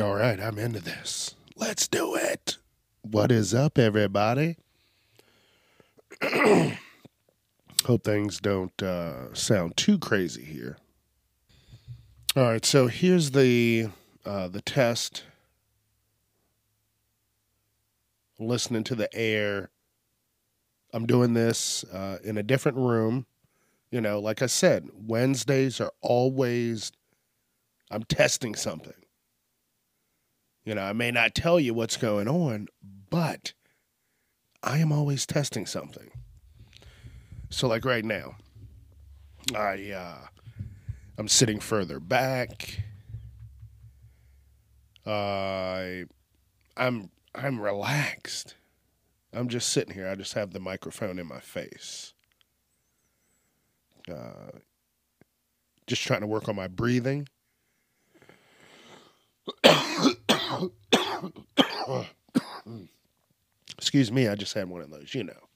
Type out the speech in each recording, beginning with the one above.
All right, I'm into this. Let's do it. What is up, everybody? Hope things don't uh, sound too crazy here. All right, so here's the uh, the test. Listening to the air. I'm doing this uh, in a different room. You know, like I said, Wednesdays are always I'm testing something. You know, I may not tell you what's going on, but I am always testing something. So like right now, I uh I'm sitting further back. Uh, I'm I'm relaxed. I'm just sitting here. I just have the microphone in my face. Uh, just trying to work on my breathing. Excuse me, I just had one of those, you know,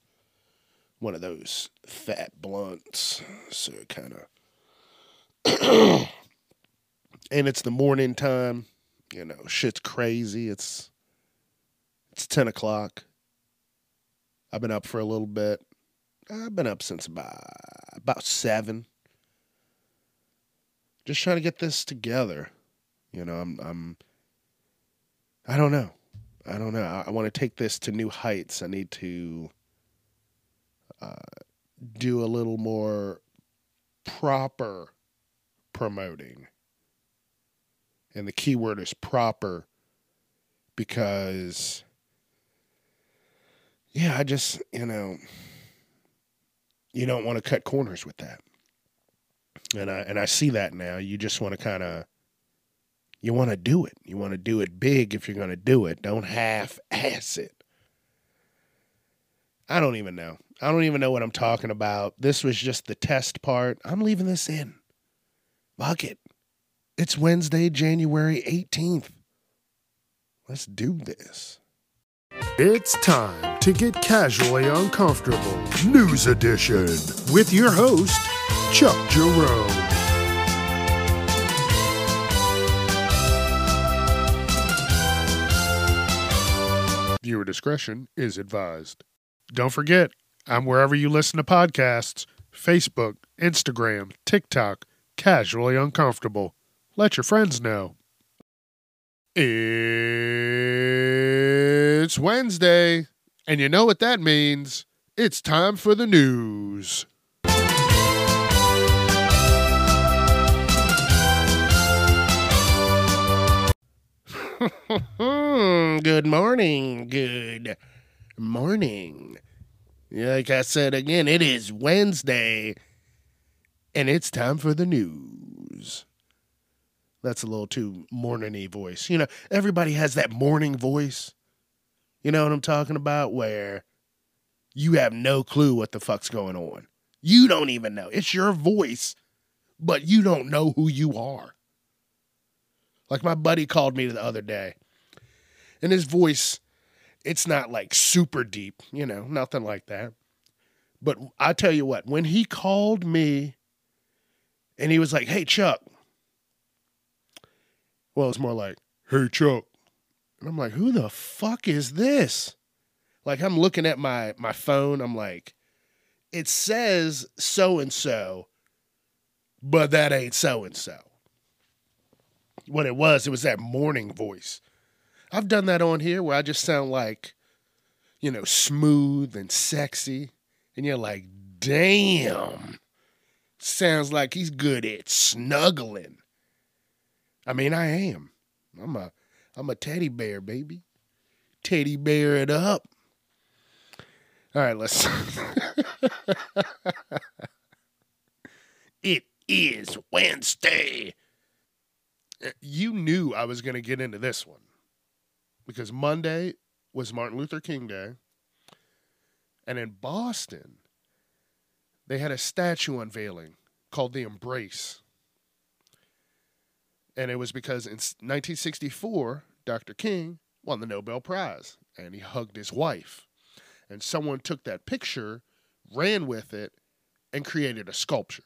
one of those fat blunts. So kind of. and it's the morning time, you know, shit's crazy. It's it's ten o'clock. I've been up for a little bit. I've been up since about about seven. Just trying to get this together. You know, I'm I'm I don't know. I don't know. I, I want to take this to new heights. I need to uh, do a little more proper promoting. And the key word is proper because, yeah, I just, you know, you don't want to cut corners with that. And I, and I see that now. You just want to kind of, you want to do it. You want to do it big if you're going to do it. Don't half ass it. I don't even know. I don't even know what I'm talking about. This was just the test part. I'm leaving this in. Fuck it. It's Wednesday, January 18th. Let's do this. It's time to get casually uncomfortable. News edition with your host, Chuck Jerome. Viewer discretion is advised. Don't forget, I'm wherever you listen to podcasts Facebook, Instagram, TikTok, casually uncomfortable. Let your friends know. It's Wednesday, and you know what that means. It's time for the news. Good morning. Good morning. Like I said again, it is Wednesday and it's time for the news. That's a little too morningy voice. You know, everybody has that morning voice. You know what I'm talking about? Where you have no clue what the fuck's going on. You don't even know. It's your voice, but you don't know who you are. Like my buddy called me the other day, and his voice, it's not like super deep, you know, nothing like that. But I tell you what, when he called me and he was like, hey, Chuck. Well, it's more like, hey, Chuck. And I'm like, who the fuck is this? Like, I'm looking at my, my phone. I'm like, it says so and so, but that ain't so and so. What it was, it was that morning voice. I've done that on here where I just sound like, you know, smooth and sexy. And you're like, damn sounds like he's good at snuggling. I mean, I am. I'm a I'm a teddy bear, baby. Teddy bear it up. All right, let's. it is Wednesday. Eh, you knew I was going to get into this one because Monday was Martin Luther King Day. And in Boston, they had a statue unveiling called The Embrace. And it was because in 1964, Dr. King won the Nobel Prize and he hugged his wife. And someone took that picture, ran with it, and created a sculpture.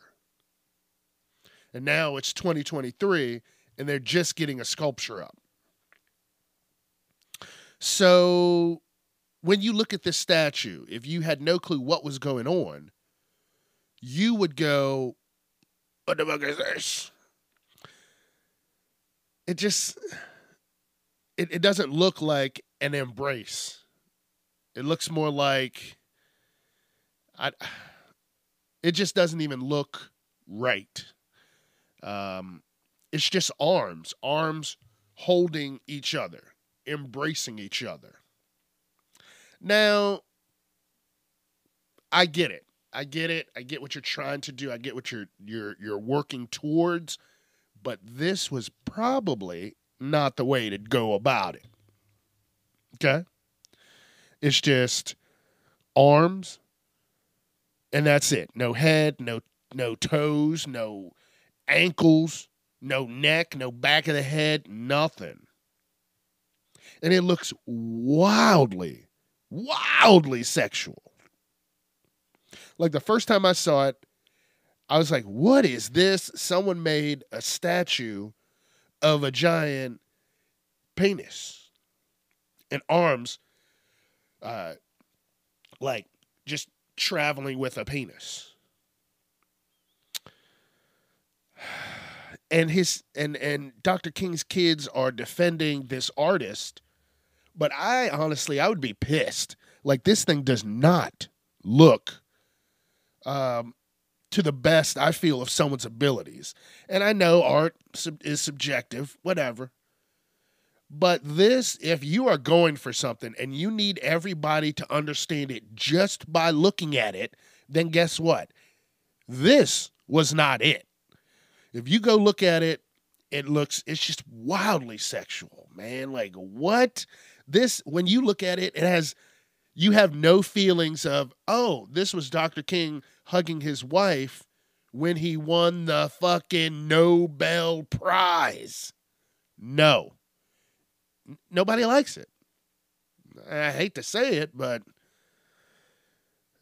And now it's 2023 and they're just getting a sculpture up. So when you look at this statue, if you had no clue what was going on, you would go, What the fuck is this? It just it, it doesn't look like an embrace. It looks more like I it just doesn't even look right. Um it's just arms, arms holding each other, embracing each other. Now, I get it. I get it. I get what you're trying to do. I get what you're you're you're working towards, but this was probably not the way to go about it. Okay? It's just arms and that's it. No head, no no toes, no ankles, no neck, no back of the head, nothing. And it looks wildly, wildly sexual. Like the first time I saw it, I was like, what is this? Someone made a statue of a giant penis and arms, uh, like just traveling with a penis. And his and and Dr. King's kids are defending this artist, but I honestly I would be pissed. Like this thing does not look um to the best I feel of someone's abilities. And I know art sub- is subjective, whatever. But this, if you are going for something and you need everybody to understand it just by looking at it, then guess what? This was not it. If you go look at it, it looks, it's just wildly sexual, man. Like, what? This, when you look at it, it has, you have no feelings of, oh, this was Dr. King hugging his wife when he won the fucking Nobel Prize. No. N- Nobody likes it. I hate to say it, but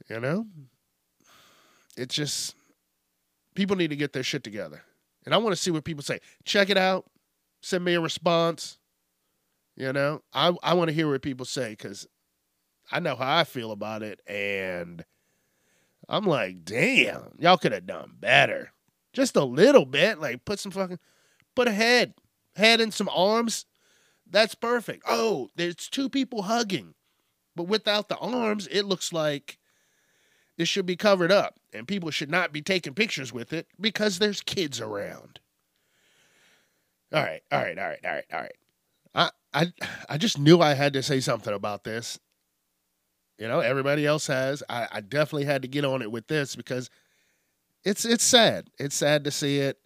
you know, it's just people need to get their shit together. And I want to see what people say. Check it out. Send me a response. You know, I I want to hear what people say because I know how I feel about it, and I'm like, damn, y'all could have done better. Just a little bit. Like put some fucking put a head. Head and some arms. That's perfect. Oh, there's two people hugging. But without the arms, it looks like it should be covered up. And people should not be taking pictures with it because there's kids around. All right, all right, all right, all right, all right. I I I just knew I had to say something about this. You know, everybody else has. I, I definitely had to get on it with this because it's it's sad. It's sad to see it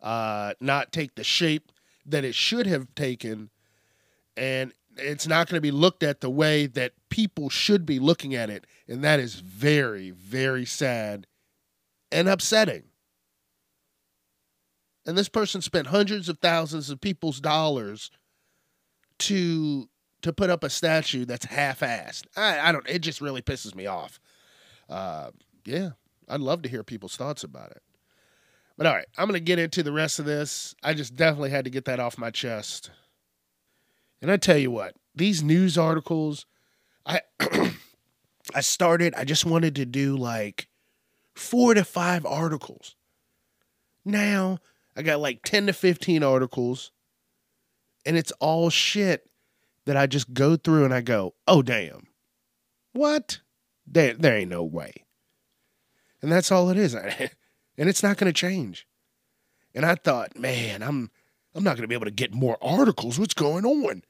uh, not take the shape that it should have taken, and it's not going to be looked at the way that people should be looking at it, and that is very very sad and upsetting. And this person spent hundreds of thousands of people's dollars to to put up a statue that's half-assed. I, I don't. It just really pisses me off. Uh, yeah, I'd love to hear people's thoughts about it. But all right, I'm gonna get into the rest of this. I just definitely had to get that off my chest. And I tell you what, these news articles, I I started. I just wanted to do like four to five articles. Now I got like ten to fifteen articles, and it's all shit that I just go through and I go, oh damn, what? There, there ain't no way. And that's all it is. and it's not going to change. And I thought, man, I'm I'm not going to be able to get more articles. What's going on?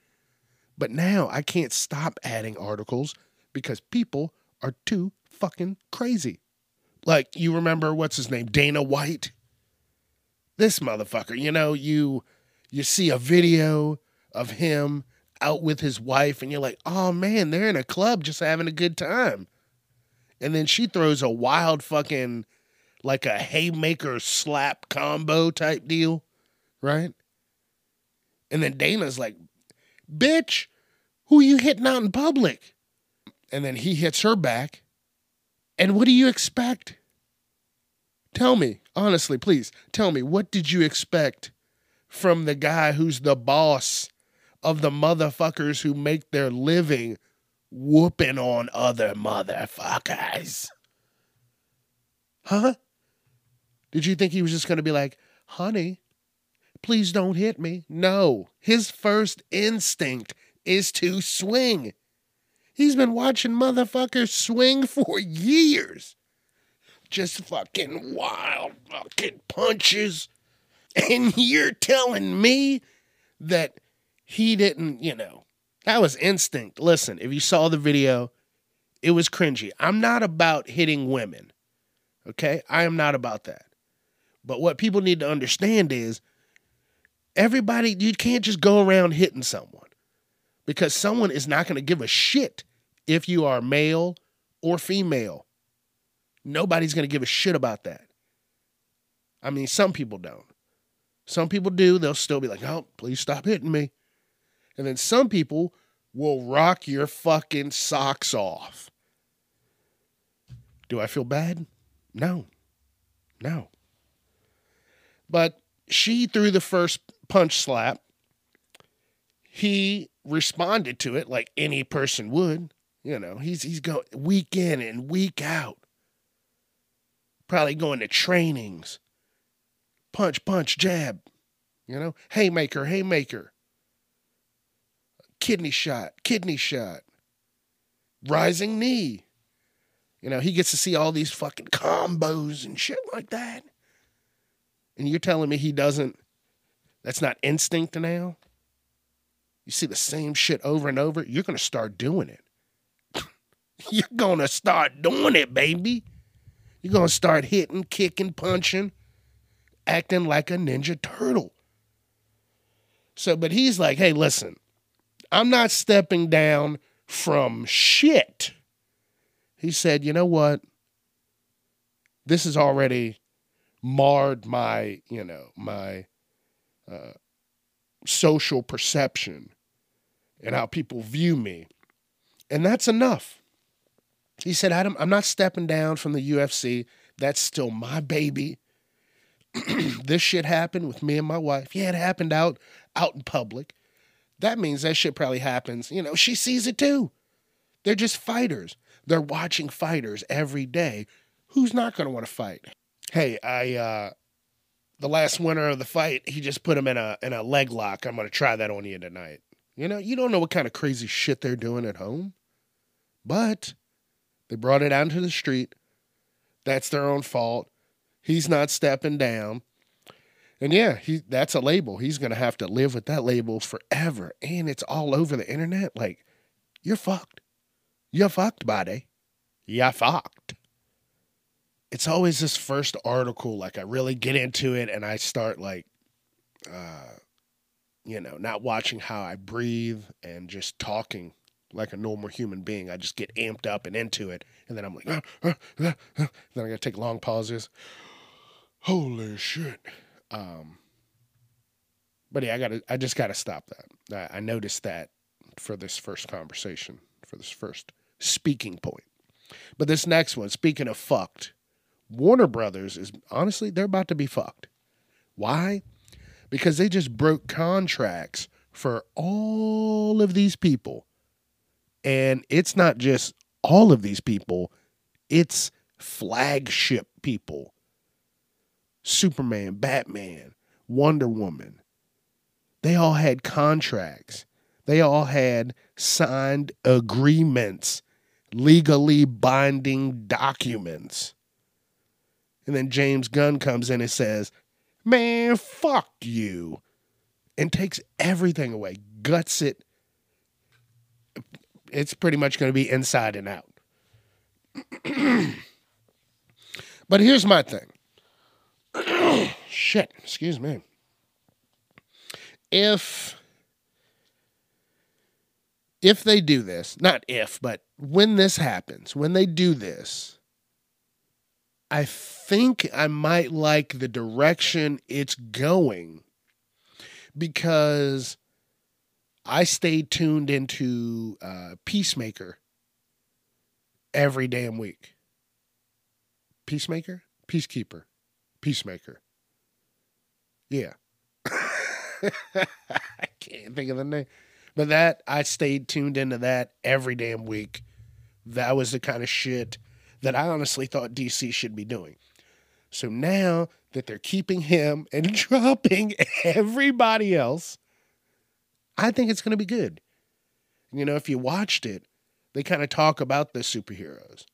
But now I can't stop adding articles because people are too fucking crazy. Like you remember what's his name, Dana White? This motherfucker, you know, you you see a video of him out with his wife and you're like, "Oh man, they're in a club just having a good time." And then she throws a wild fucking like a haymaker slap combo type deal, right? And then Dana's like, "Bitch, who you hitting out in public?" And then he hits her back. And what do you expect? Tell me, honestly, please, tell me, what did you expect from the guy who's the boss of the motherfuckers who make their living whooping on other motherfuckers. Huh? Did you think he was just going to be like, honey, please don't hit me? No. His first instinct is to swing. He's been watching motherfuckers swing for years. Just fucking wild fucking punches. And you're telling me that he didn't, you know, that was instinct. Listen, if you saw the video, it was cringy. I'm not about hitting women. Okay? I am not about that. But what people need to understand is everybody, you can't just go around hitting someone because someone is not going to give a shit if you are male or female. Nobody's going to give a shit about that. I mean, some people don't. Some people do. They'll still be like, oh, please stop hitting me. And then some people will rock your fucking socks off. Do I feel bad? No. No. But she threw the first punch slap. He responded to it like any person would. You know, he's he's going week in and week out. Probably going to trainings. Punch, punch, jab. You know, haymaker, haymaker kidney shot, kidney shot, rising knee. You know, he gets to see all these fucking combos and shit like that. And you're telling me he doesn't, that's not instinct now? You see the same shit over and over, you're going to start doing it. you're going to start doing it, baby. You're going to start hitting, kicking, punching, acting like a Ninja Turtle. So, but he's like, hey, listen, I'm not stepping down from shit. He said, you know what? This has already marred my, you know, my social perception and how people view me. And that's enough. He said, Adam, I'm not stepping down from the UFC. That's still my baby. this shit happened with me and my wife. Yeah, it happened out out in public that means that shit probably happens. You know, she sees it too. They're just fighters. They're watching fighters every day. Who's not going to want to fight? Hey, I uh the last winner of the fight, he just put him in a in a leg lock. I'm to try that on you tonight. You know, you don't know what kind of crazy shit they're doing at home. But they brought it out into the street. That's their own fault. He's not stepping down. And yeah, he that's a label. He's gonna have to live with that label forever. And it's all over the internet. Like, you're fucked. You're fucked, buddy. You're fucked. It's always this first article, like I really get into it and I start like uh you know, not watching how I breathe and just talking like a normal human being. I just get amped up and into it. And then I'm like, ah, ah, ah, then I gotta take long pauses. Holy shit. Um, but yeah, I got to. I just got to stop that. I, I noticed that for this first conversation, for this first speaking point. But this next one, speaking of fucked, Warner Brothers is honestly they're about to be fucked. Why? Because they just broke contracts for all of these people. And it's not just all of these people, it's flagship people Superman, Batman, Wonder Woman. They all had contracts. They all had signed agreements, legally binding documents. And then James Gunn comes in and says, Man, fuck you. And takes everything away, guts it. It's pretty much going to be inside and out. but here's my thing Shit, excuse me. If if they do this, not if, but when this happens, when they do this, I think I might like the direction it's going because I stay tuned into uh, Peacemaker every damn week. Peacemaker? Peacekeeper. Peacemaker. Yeah. I can't think of the name. But that I stayed tuned into that every damn week. That was the kind of shit that I honestly thought DC should be doing. So now that they're keeping him and dropping everybody else, I think it's going to be good. You know, if you watched it, they kind of talk about the superheroes.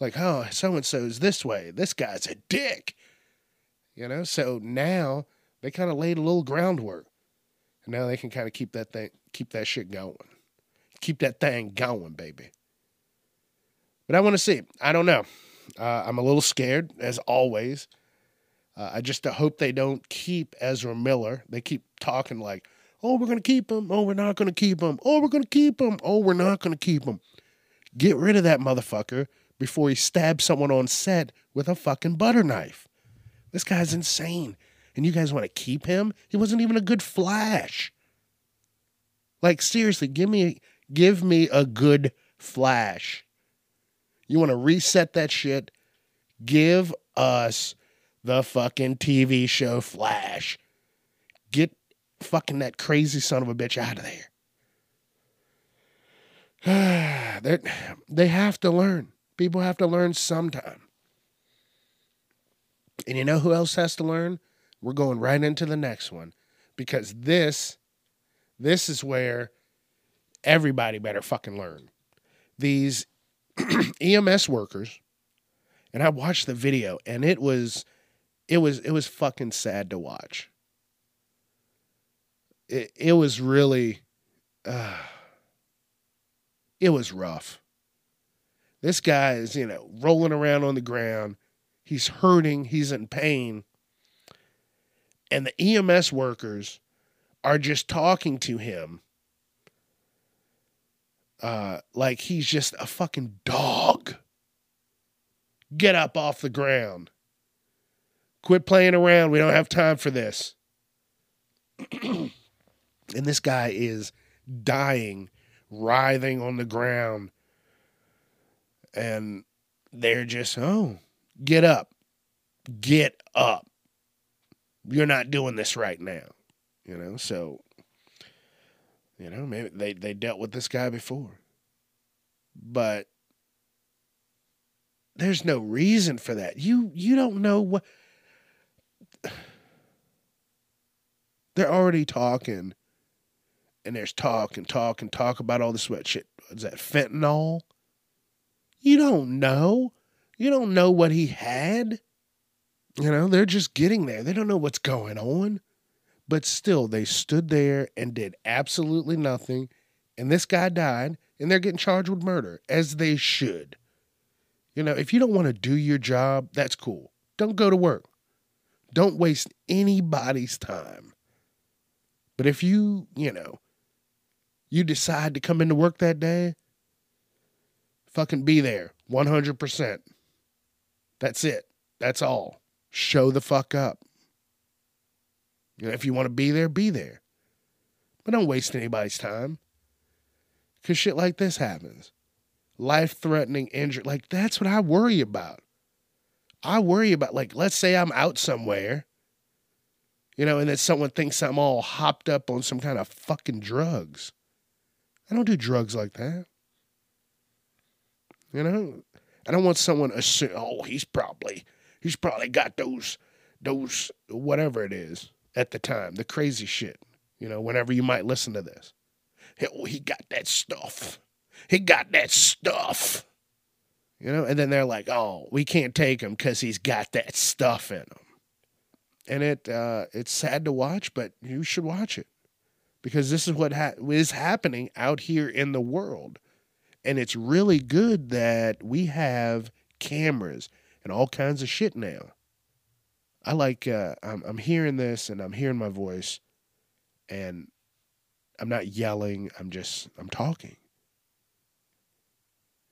Like, oh, so and so's this way. This guy's a dick. You know, so now they kind of laid a little groundwork. And now they can kind of keep that thing, keep that shit going. Keep that thing going, baby. But I want to see. I don't know. Uh, I'm a little scared, as always. Uh, I just hope they don't keep Ezra Miller. They keep talking like, oh, we're going to keep him. Oh, we're not going to keep him. Oh, we're going to keep him. Oh, we're not going to keep him. Get rid of that motherfucker before he stabs someone on set with a fucking butter knife. This guy's insane. And you guys want to keep him? He wasn't even a good Flash. Like seriously, give me give me a good Flash. You want to reset that shit? Give us the fucking TV show Flash. Get fucking that crazy son of a bitch out of there. they have to learn. People have to learn sometime. And you know who else has to learn? We're going right into the next one because this this is where everybody better fucking learn. These EMS workers and I watched the video and it was it was it was fucking sad to watch. It it was really uh, it was rough. This guy is, you know, rolling around on the ground. He's hurting, he's in pain. And the EMS workers are just talking to him uh, like he's just a fucking dog. Get up off the ground. Quit playing around. We don't have time for this. and this guy is dying, writhing on the ground, and they're just, oh, get up. Get up. You're not doing this right now. You know, so you know, maybe they, they dealt with this guy before. But there's no reason for that. You you don't know what they're already talking and there's talk and talk and talk about all this what shit. Is that fentanyl? You don't know. You don't know what he had. You know, they're just getting there. They don't know what's going on. But still, they stood there and did absolutely nothing. And this guy died, and they're getting charged with murder, as they should. You know, if you don't want to do your job, that's cool. Don't go to work. Don't waste anybody's time. But if you, you know, you decide to come into work that day, fucking be there 100%. That's it. That's all. Show the fuck up. You know, if you want to be there, be there. But don't waste anybody's time. Because shit like this happens. Life threatening injury. Like, that's what I worry about. I worry about, like, let's say I'm out somewhere, you know, and then someone thinks I'm all hopped up on some kind of fucking drugs. I don't do drugs like that. You know, I don't want someone assume, oh, he's probably he's probably got those those whatever it is at the time, the crazy shit. You know, whenever you might listen to this, oh, he got that stuff. He got that stuff. You know, and then they're like, oh, we can't take him because he's got that stuff in him. And it uh, it's sad to watch, but you should watch it because this is what ha- is happening out here in the world. And it's really good that we have cameras and all kinds of shit now. I like uh, I'm I'm hearing this and I'm hearing my voice and I'm not yelling, I'm just I'm talking.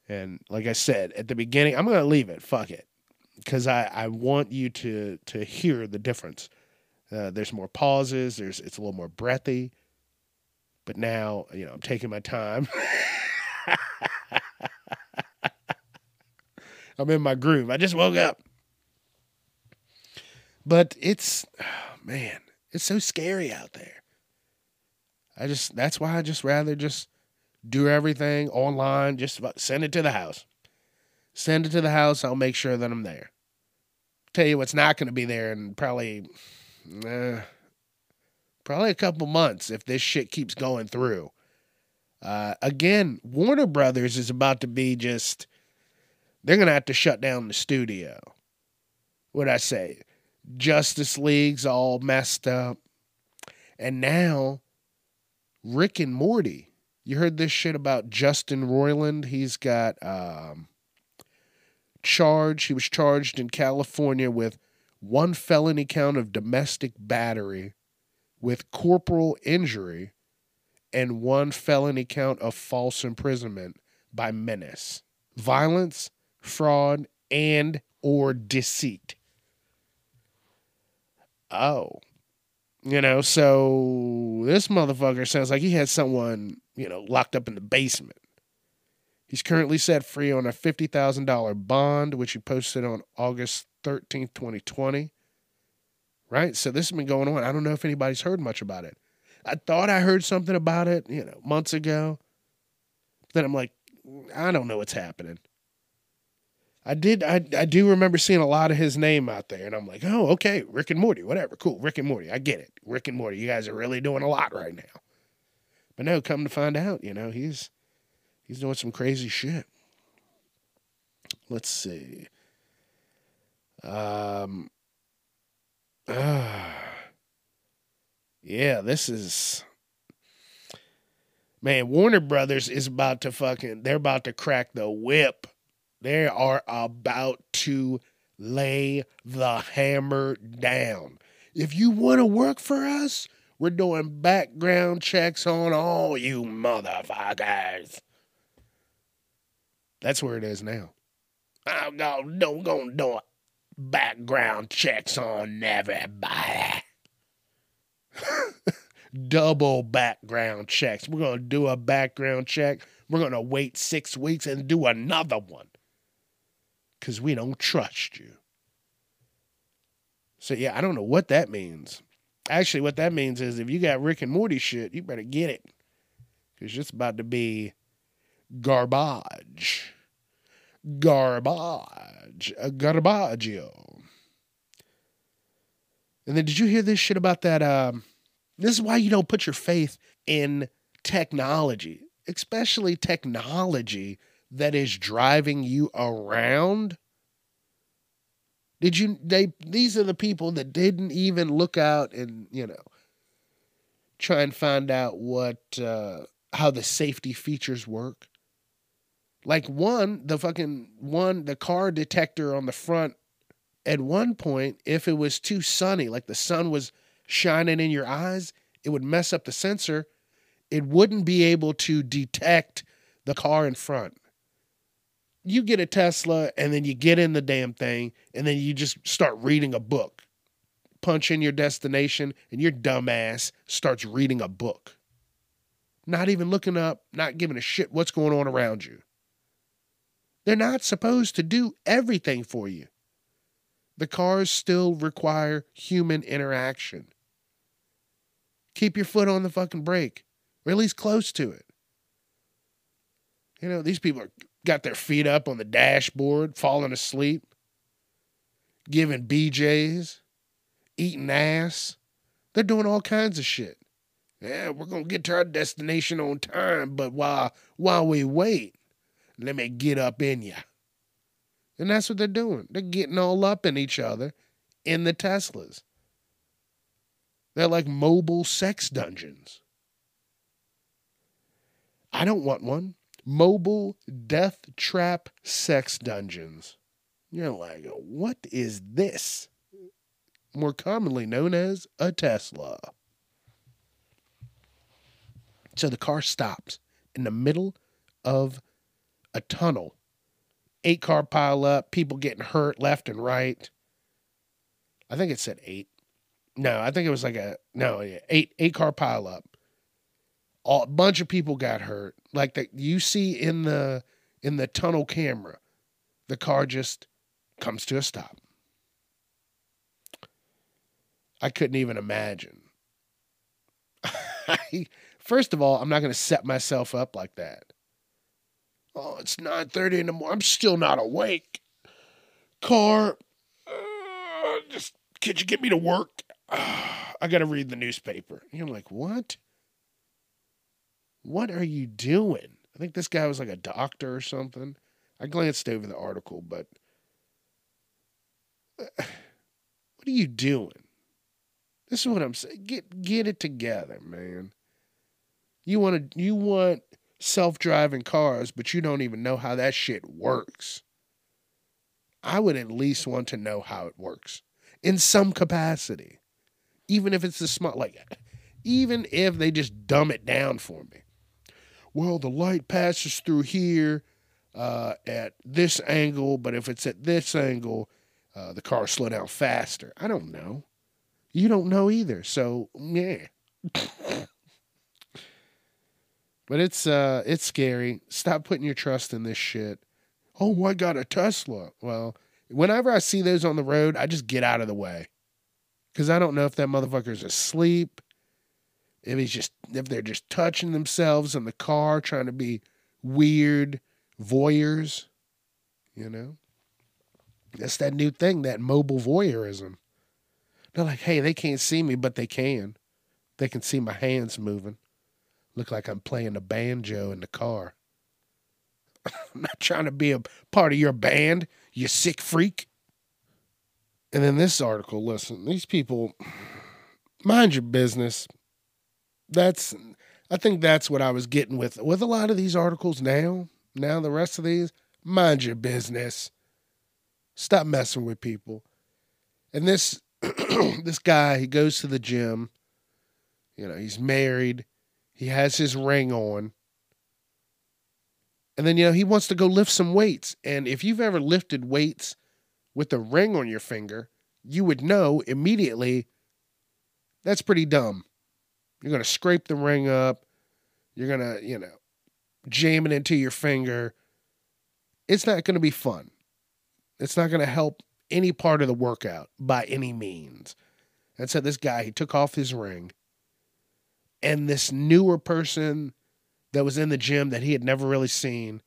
And like I said at the beginning, I'm gonna leave it. Fuck it, because I I want you to to hear the difference. Uh, there's more pauses. There's it's a little more breathy. But now you know I'm taking my time. I'm in my groove. I just woke up. But it's, oh man, it's so scary out there. I just that's why I just rather just do everything online. Just send it to the house. Send it to the house. I'll make sure that I'm there. Tell you what's not going to be there in probably, uh, probably a couple months if this shit keeps going through. Uh, again, Warner Brothers is about to be just. They're going to have to shut down the studio. What I say? Justice League's all messed up. And now, Rick and Morty. You heard this shit about Justin Roiland? He's got um, charged. He was charged in California with one felony count of domestic battery with corporal injury and one felony count of false imprisonment by menace, violence, fraud, and or deceit. Oh. You know, so this motherfucker sounds like he had someone, you know, locked up in the basement. He's currently set free on a $50,000 bond, which he posted on August 13th, 2020. Right? So this has been going on. I don't know if anybody's heard much about it. I thought I heard something about it, you know, months ago. Then I'm like, I don't know what's happening. I did. I I do remember seeing a lot of his name out there, and I'm like, oh, okay, Rick and Morty, whatever, cool, Rick and Morty, I get it, Rick and Morty, you guys are really doing a lot right now. But no, come to find out, you know, he's he's doing some crazy shit. Let's see. Um. Uh, yeah, this is man. Warner Brothers is about to fucking. They're about to crack the whip they are about to lay the hammer down. If you want to work for us, we're doing background checks on all you motherfuckers. That's where it is now. I'm gonna gonna do background checks on everybody. Double background checks. We're gonna do a background check. We're gonna wait six weeks and do another one because we don't trust you. So, yeah, I don't know what that means. Actually, what that means is if you got Rick and Morty shit, you better get it because it's about to be garbage. Garbage. Garbaggio. And then did you hear this shit about that? Um, this is why you don't put your faith in technology, especially technology that is driving you around? Did you they these are the people that didn't even look out and, you know, try and find out what uh how the safety features work? Like one, the fucking one, the car detector on the front at one point, if it was too sunny, like the sun was shining in your eyes, it would mess up the sensor. It wouldn't be able to detect the car in front you get a Tesla and then you get in the damn thing and then you just start reading a book. Punch in your destination and your dumbass starts reading a book. Not even looking up, not giving a shit what's going on around you. They're not supposed to do everything for you. The cars still require human interaction. Keep your foot on the fucking brake, or at least close to it. You know, these people are got their feet up on the dashboard, falling asleep, giving BJs, eating ass. They're doing all kinds of shit. Yeah, we're gonna get to our destination on time, but while while we wait, let me get up in ya. And that's what they're doing. They're getting all up in each other in the Teslas. They're like mobile sex dungeons. I don't want one mobile death trap sex dungeons. You're like, what is this? More commonly known as a Tesla. So the car stops in the middle of a tunnel. Eight car pile up, people getting hurt left and right. I think it said eight. No, I think it was like a no, eight eight car pile up a bunch of people got hurt. Like that you see in the in the tunnel camera, the car just comes to a stop. I couldn't even imagine. First of all, I'm not going to set myself up like that. Oh, it's 9:30 in the morning. I'm still not awake. Car, uh, just could you get me to work? I got to read the newspaper. And you're like, what? What are you doing? I think this guy was like a doctor or something. I glanced over the article, but what are you doing? This is what I'm saying. Get get it together, man. You want to you want self-driving cars, but you don't even know how that shit works. I would at least want to know how it works in some capacity. Even if it's a small like even if they just dumb it down for me. Well, the light passes through here uh, at this angle, but if it's at this angle, uh, the car slow down faster. I don't know. You don't know either. So yeah. but it's uh it's scary. Stop putting your trust in this shit. Oh, I got a Tesla. Well, whenever I see those on the road, I just get out of the way. Cause I don't know if that motherfucker's asleep, if he's just if they're just touching themselves in the car, trying to be weird voyeurs, you know. That's that new thing, that mobile voyeurism. They're like, hey, they can't see me, but they can. They can see my hands moving. Look like I'm playing a banjo in the car. I'm not trying to be a part of your band, you sick freak. And then this article, listen, these people, mind your business. That's, I think that's what I was getting with with a lot of these articles now. Now the rest of these, mind your business. Stop messing with people. And this this guy, he goes to the gym. You know, he's married. He has his ring on. And then, you know, he wants to go lift some weights. And if you've ever lifted weights with a ring on your finger, you would know immediately that's pretty dumb. You're going to scrape the ring up. You're going to, you know, jam it into your finger. It's not going to be fun. It's not going to help any part of the workout by any means. And so this guy, he took off his ring, and this newer person that was in the gym that he had never really seen,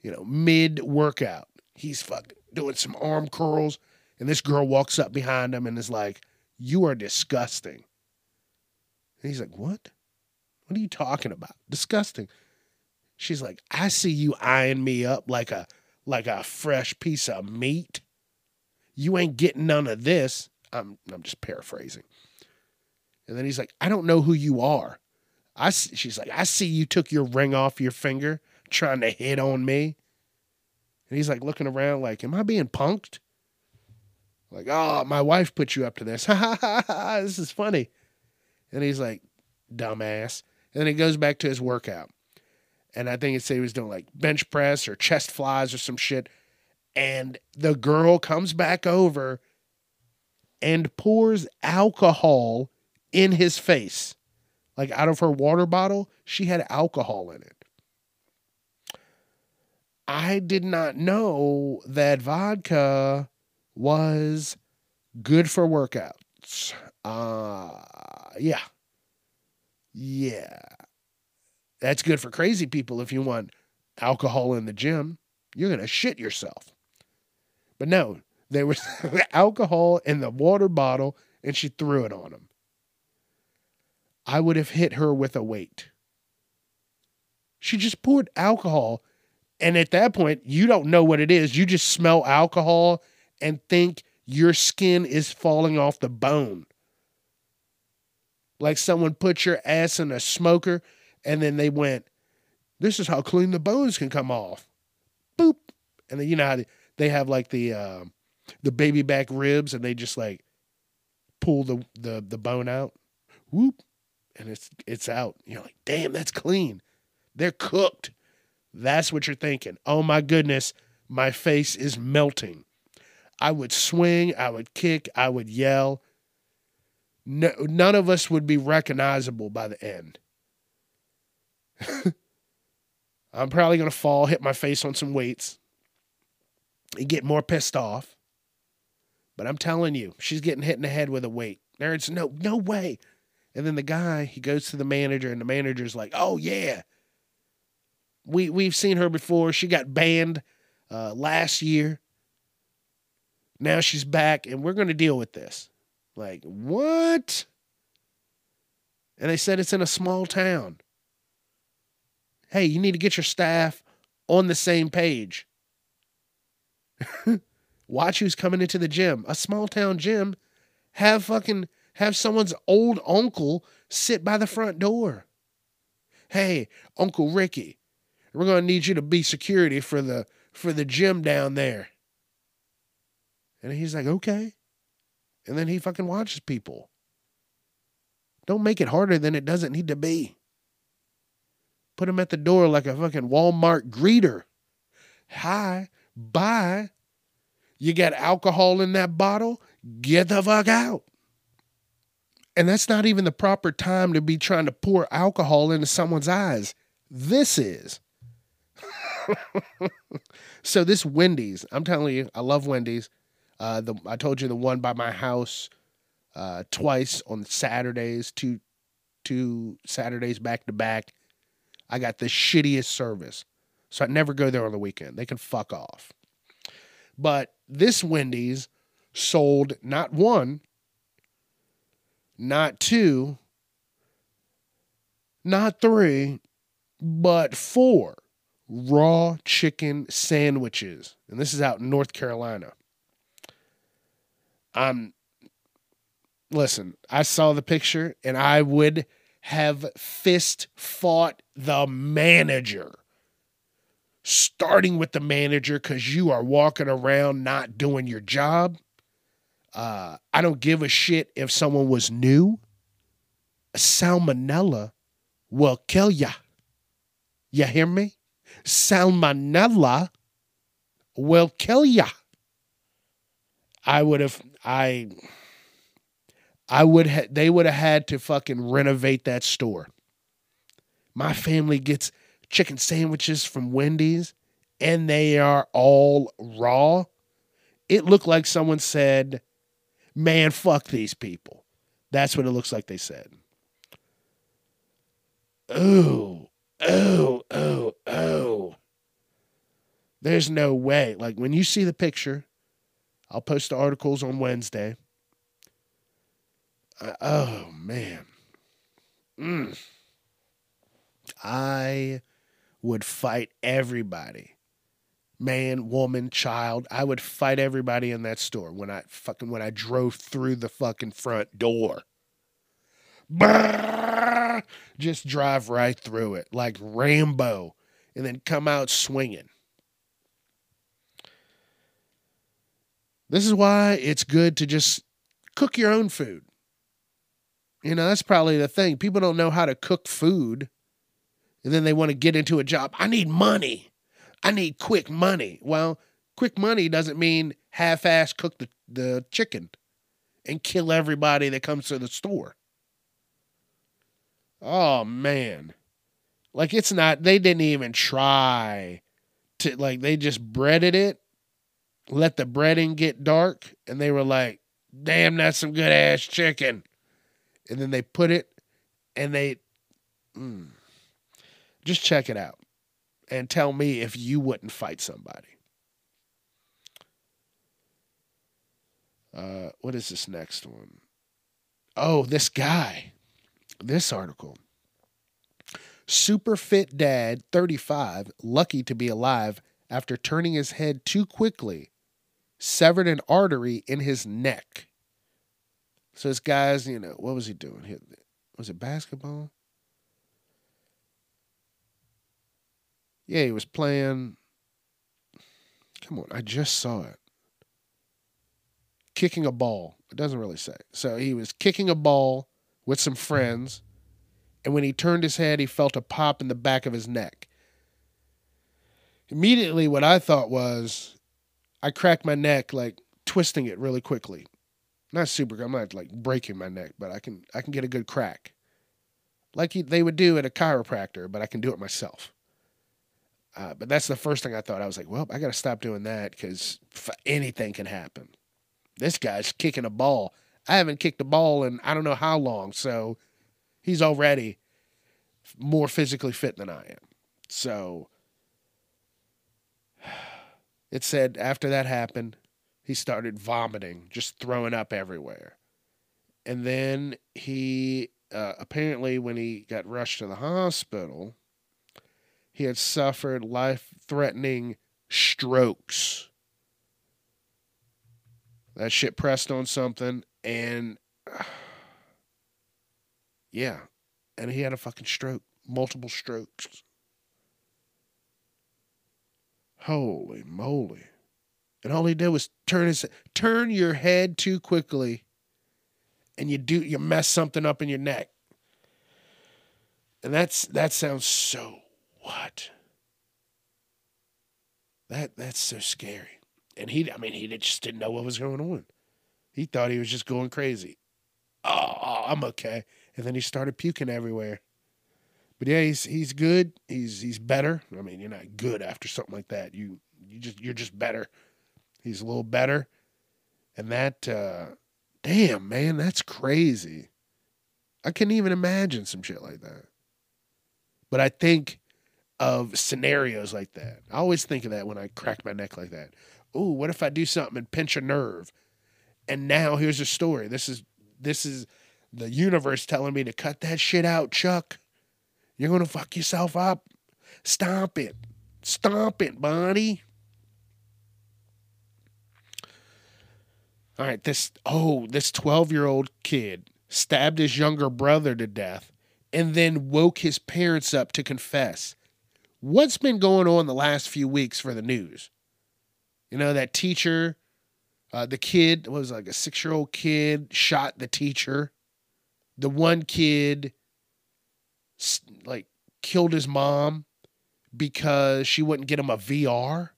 you know, mid workout, he's fucking doing some arm curls, and this girl walks up behind him and is like, You are disgusting. And he's like, What? What are you talking about? Disgusting. She's like, I see you eyeing me up like a like a fresh piece of meat. You ain't getting none of this. I'm I'm just paraphrasing. And then he's like, I don't know who you are. I she's like, I see you took your ring off your finger trying to hit on me. And he's like looking around like, am I being punked? Like, oh, my wife put you up to this. Ha ha ha ha. This is funny. And he's like, dumbass. And then he goes back to his workout. And I think it said he was doing like bench press or chest flies or some shit and the girl comes back over and pours alcohol in his face. Like out of her water bottle, she had alcohol in it. I did not know that vodka was good for workouts. Uh yeah. Yeah. That's good for crazy people if you want alcohol in the gym. You're going to shit yourself. But no, there was alcohol in the water bottle and she threw it on him. I would have hit her with a weight. She just poured alcohol. And at that point, you don't know what it is. You just smell alcohol and think your skin is falling off the bone. Like someone put your ass in a smoker and then they went, This is how clean the bones can come off. Boop. And then you know how they, have like the uh, the baby back ribs, and they just like pull the the the bone out, whoop, and it's it's out. You're like, damn, that's clean. They're cooked. That's what you're thinking. Oh my goodness, my face is melting. I would swing, I would kick, I would yell. No, none of us would be recognizable by the end. I'm probably going to fall, hit my face on some weights, and get more pissed off. But I'm telling you, she's getting hit in the head with a weight. There's no no way. And then the guy, he goes to the manager, and the manager's like, "Oh yeah, we we've seen her before. She got banned uh, last year. Now she's back, and we're going to deal with this." Like what? And they said it's in a small town. Hey, you need to get your staff on the same page. Watch who's coming into the gym. A small town gym. Have fucking have someone's old uncle sit by the front door. Hey, Uncle Ricky, we're gonna need you to be security for the for the gym down there. And he's like, okay. And then he fucking watches people. Don't make it harder than it doesn't need to be. Put him at the door like a fucking Walmart greeter. Hi, bye. You got alcohol in that bottle? Get the fuck out. And that's not even the proper time to be trying to pour alcohol into someone's eyes. This is. so this Wendy's, I'm telling you, I love Wendy's. Uh, the I told you the one by my house uh, twice on Saturdays, two two Saturdays back to back. I got the shittiest service, so I never go there on the weekend. They can fuck off. But this Wendy's sold not one, not two, not three, but four raw chicken sandwiches. And this is out in North Carolina. I'm listen, I saw the picture and I would have fist fought the manager. Starting with the manager because you are walking around not doing your job. Uh, I don't give a shit if someone was new. Salmonella will kill ya. You hear me? Salmonella will kill ya. I would have I I would ha- they would have had to fucking renovate that store. My family gets chicken sandwiches from Wendy's and they are all raw. It looked like someone said, "Man, fuck these people." That's what it looks like they said. Oh, oh, oh, oh. There's no way. Like when you see the picture, I'll post the articles on Wednesday. Uh, oh man. Mm. I would fight everybody. Man, woman, child. I would fight everybody in that store when I fucking when I drove through the fucking front door. Brrr, just drive right through it like Rambo and then come out swinging. This is why it's good to just cook your own food. You know, that's probably the thing. People don't know how to cook food. And then they want to get into a job. I need money. I need quick money. Well, quick money doesn't mean half ass cook the, the chicken and kill everybody that comes to the store. Oh, man. Like, it's not, they didn't even try to, like, they just breaded it let the breading get dark, and they were like, damn, that's some good ass chicken. And then they put it and they mm, just check it out and tell me if you wouldn't fight somebody. Uh, what is this next one? Oh, this guy. This article. Super fit dad, 35, lucky to be alive after turning his head too quickly severed an artery in his neck. So this guy's, you know, what was he doing? Was it basketball? Yeah, he was playing. Come on, I just saw it. Kicking a ball. It doesn't really say. So he was kicking a ball with some friends, and when he turned his head, he felt a pop in the back of his neck. Immediately, what I thought was I cracked my neck like twisting it really quickly. Not super. I'm not like breaking my neck, but I can I can get a good crack, like they would do at a chiropractor, but I can do it myself. Uh, but that's the first thing I thought. I was like, well, I got to stop doing that because anything can happen. This guy's kicking a ball. I haven't kicked a ball in I don't know how long, so He's already more physically fit than I am. So it said after that happened, he started vomiting, just throwing up everywhere. And then he uh, apparently, when he got rushed to the hospital, he had suffered life threatening strokes. That shit pressed on something, and uh, yeah, and he had a fucking stroke, multiple strokes. Holy moly. And all he did was turn his turn your head too quickly and you do you mess something up in your neck. And that's that sounds so what? That that's so scary. And he I mean he just didn't know what was going on. He thought he was just going crazy. Oh, I'm okay. And then he started puking everywhere. But yeah, he's he's good. He's he's better. I mean, you're not good after something like that. You you just you're just better. He's a little better. And that uh damn, man, that's crazy. I couldn't even imagine some shit like that. But I think of scenarios like that. I always think of that when I crack my neck like that. Ooh, what if I do something and pinch a nerve? And now here's a story. This is this is the universe telling me to cut that shit out, Chuck. You're going to fuck yourself up. Stop it. Stop it, Bonnie. All right, this oh, this 12-year-old kid stabbed his younger brother to death and then woke his parents up to confess. What's been going on the last few weeks for the news? You know, that teacher, uh, the kid was like a six year old kid, shot the teacher. The one kid like killed his mom because she wouldn't get him a VR.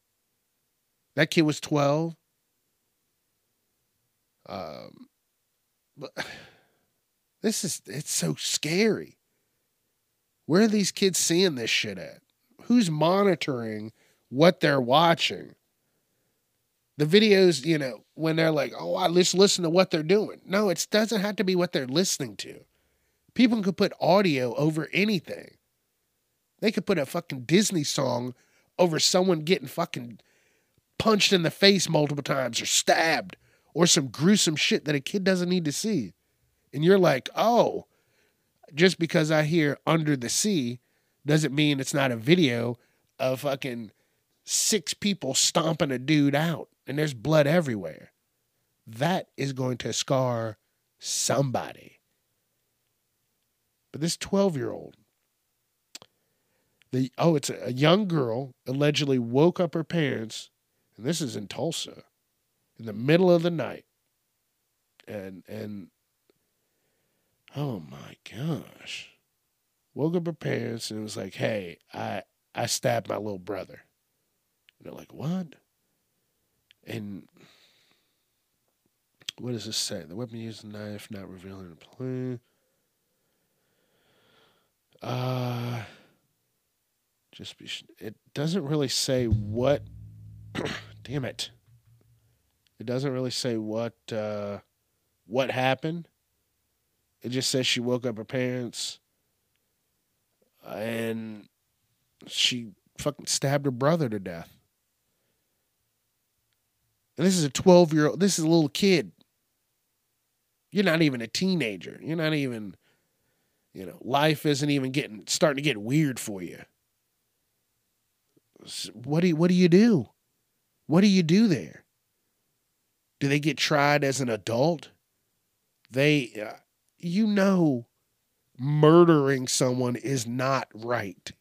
That kid was 12. Um, but this is it's so scary. Where are these kids seeing this shit at? Who's monitoring what they're watching? The videos, you know, when they're like, "Oh, I just listen to what they're doing." No, it doesn't have to be what they're listening to. People could put audio over anything. They could put a fucking Disney song over someone getting fucking punched in the face multiple times or stabbed or some gruesome shit that a kid doesn't need to see. And you're like, oh, just because I hear under the sea doesn't mean it's not a video of fucking six people stomping a dude out and there's blood everywhere. That is going to scar somebody. But this 12 year old, the oh, it's a, a young girl allegedly woke up her parents, and this is in Tulsa, in the middle of the night. And and oh my gosh. Woke up her parents and was like, hey, I I stabbed my little brother. And they're like, what? And what does this say? The weapon used a knife, not revealing the plan. Uh, just be. It doesn't really say what. damn it. It doesn't really say what uh, what happened. It just says she woke up her parents and she fucking stabbed her brother to death. And this is a 12 year old, this is a little kid. You're not even a teenager. You're not even you know, life isn't even getting starting to get weird for you. What do you, what do you do? What do you do there? Do they get tried as an adult? They, uh, you know, murdering someone is not right.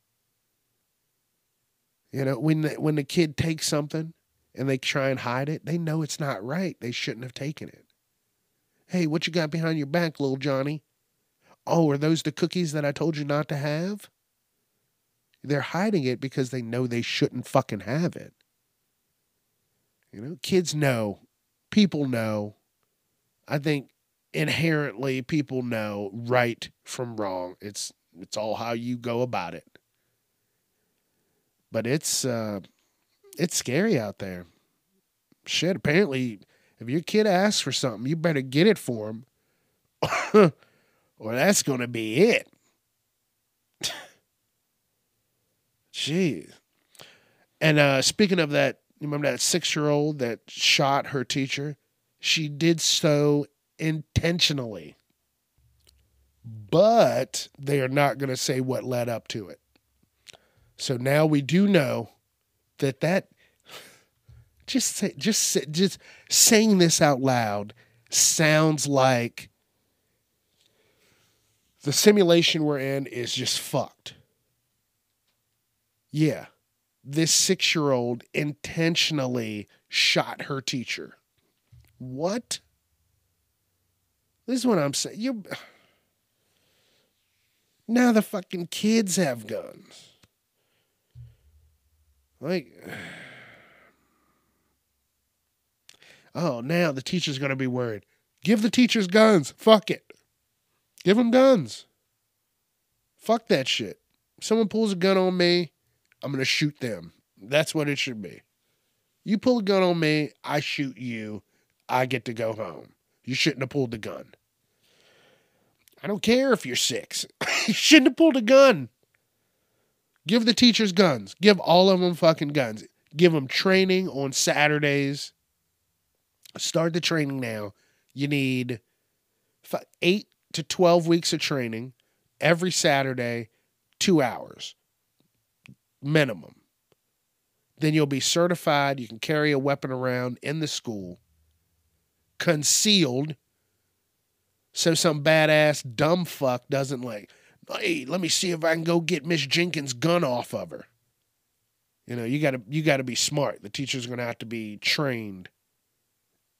You know, when the, when the kid takes something and they try and hide it, they know it's not right. They shouldn't have taken it. Hey, what you got behind your back, little Johnny? Oh, are those the cookies that I told you not to have? They're hiding it because they know they shouldn't fucking have it. You know, kids know, people know. I think inherently people know right from wrong. It's it's all how you go about it. But it's uh it's scary out there. Shit, apparently if your kid asks for something, you better get it for him. or that's going to be it. Jeez. And uh, speaking of that, you remember that six year old that shot her teacher? She did so intentionally. But they are not going to say what led up to it. So now we do know that that just say, just just saying this out loud sounds like the simulation we're in is just fucked. Yeah. This 6-year-old intentionally shot her teacher. What? This is what I'm saying. You Now the fucking kids have guns. Like Oh, now the teacher's to be worried. Give the teachers guns. Fuck it. Give them guns. Fuck that shit. If someone pulls a gun on me, I'm going to shoot them. That's what it should be. You pull a gun on me, I shoot you. I get to go home. You shouldn't have pulled the gun. I don't care if you're six. you shouldn't have pulled a gun. Give the teachers guns. Give all of them fucking guns. Give them training on Saturdays Start the training now. You need eight to 12 weeks of training every Saturday, two hours minimum. Then you'll be certified. You can carry a weapon around in the school, concealed, so some badass dumb fuck doesn't like, hey, let me see if I can go get Miss Jenkins' gun off of her. You know, you gotta you gotta be smart. The teacher's gonna have to be trained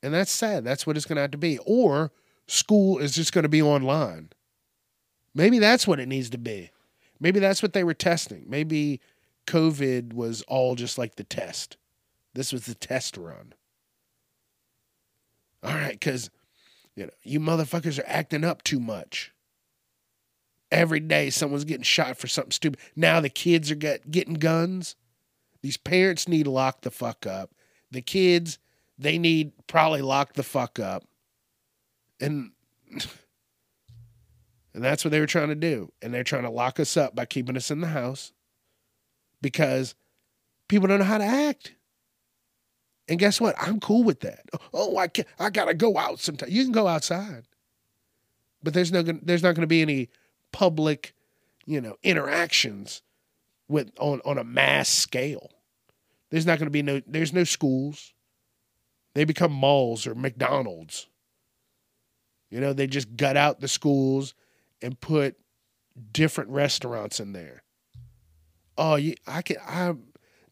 and that's sad. That's what it's to have to be. Or school is just going to be online. Maybe that's what it needs to be. Maybe that's what they were testing. Maybe COVID was all just like the test. This was the test run. All right, because you know you motherfuckers are acting up too much. Every day someone's getting shot for something stupid. Now the kids are get, getting guns. These parents need to lock the fuck up. The kids they need probably lock the fuck up. And and that's what they were trying to do. And they're trying to lock us up by keeping us in the house because people don't know how to act. And guess what? I'm cool with that. Oh, I can I gotta go out sometime. You can go outside, but there's no there's not going to be any public, you know, interactions with on on a mass scale. There's not to be no there's no schools. They become malls or McDonald's. You know, they just gut out the schools and put different restaurants in there. Oh, yeah, I can. I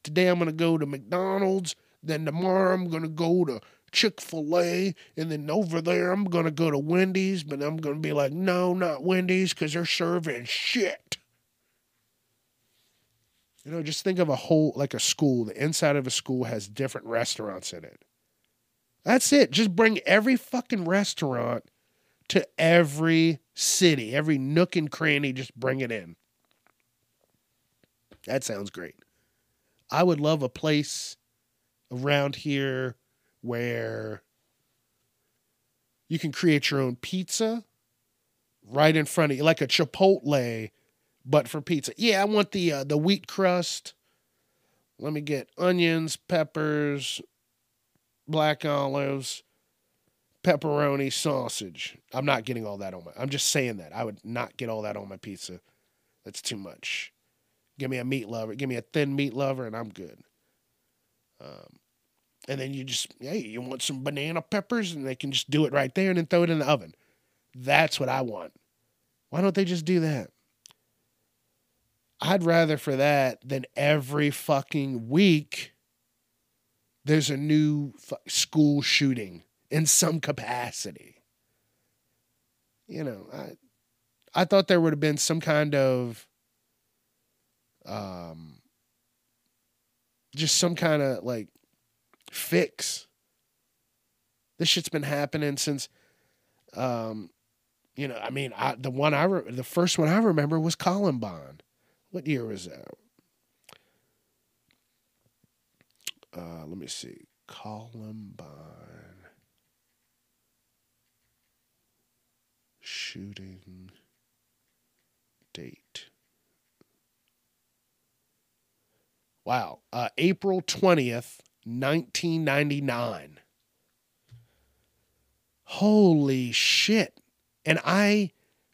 today I'm gonna go to McDonald's. Then tomorrow I'm gonna go to Chick Fil A, and then over there I'm gonna go to Wendy's. But I'm gonna be like, no, not Wendy's, because they're serving shit. You know, just think of a whole like a school. The inside of a school has different restaurants in it. That's it. Just bring every fucking restaurant to every city, every nook and cranny, just bring it in. That sounds great. I would love a place around here where you can create your own pizza right in front of you, like a Chipotle, but for pizza. Yeah, I want the uh, the wheat crust. Let me get onions, peppers, black olives, pepperoni, sausage. I'm not getting all that on my. I'm just saying that. I would not get all that on my pizza. That's too much. Give me a meat lover. Give me a thin meat lover, and I'm good. Um, and then you just, hey, you want some banana peppers, and they can just do it right there, and then throw it in the oven. That's what I want. Why don't they just do that? I'd rather for that than every fucking week there's a new school shooting in some capacity. You know, I I thought there would have been some kind of um just some kind of like fix. This shit's been happening since um you know, I mean, I, the one I re- the first one I remember was Columbine. What year was that? uh, let me see, Columbine. Shit. Shooting date. Wow. Uh, April 20th, 1999. Holy shit. And I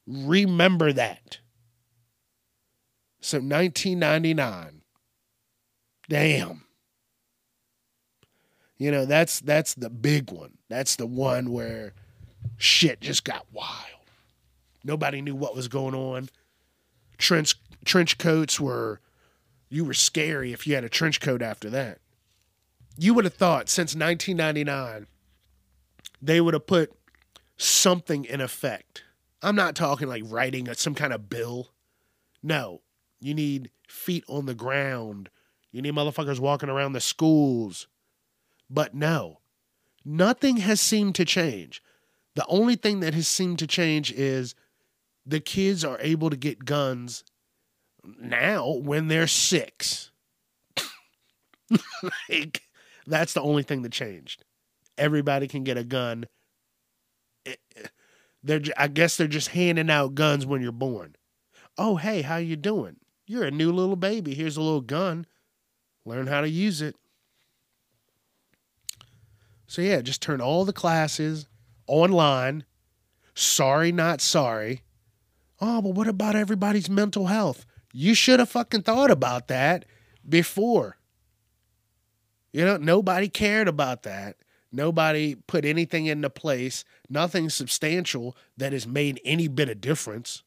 remember that. So 1999. Damn. You know, that's that's the big one. That's the one where shit just got wild. Nobody knew what was going on. Trench trench coats were you were scary if you had a trench coat after that. You would have thought since 1999 they would have put something in effect. I'm not talking like writing some kind of bill. No, you need feet on the ground. You need motherfuckers walking around the schools. But no, nothing has seemed to change. The only thing that has seemed to change is the kids are able to get guns now when they're six. like, that's the only thing that changed. Everybody can get a gun. Eh, eh, they're, I guess they're just handing out guns when you're born. Oh, hey, how you doing? You're a new little baby. Here's a little gun. Learn how to use it. So yeah, just turn all the classes online. Sorry, not sorry. Oh, but what about everybody's mental health? You should have fucking thought about that before. You know, nobody cared about that. Nobody put anything into place, nothing substantial that has made any bit of difference.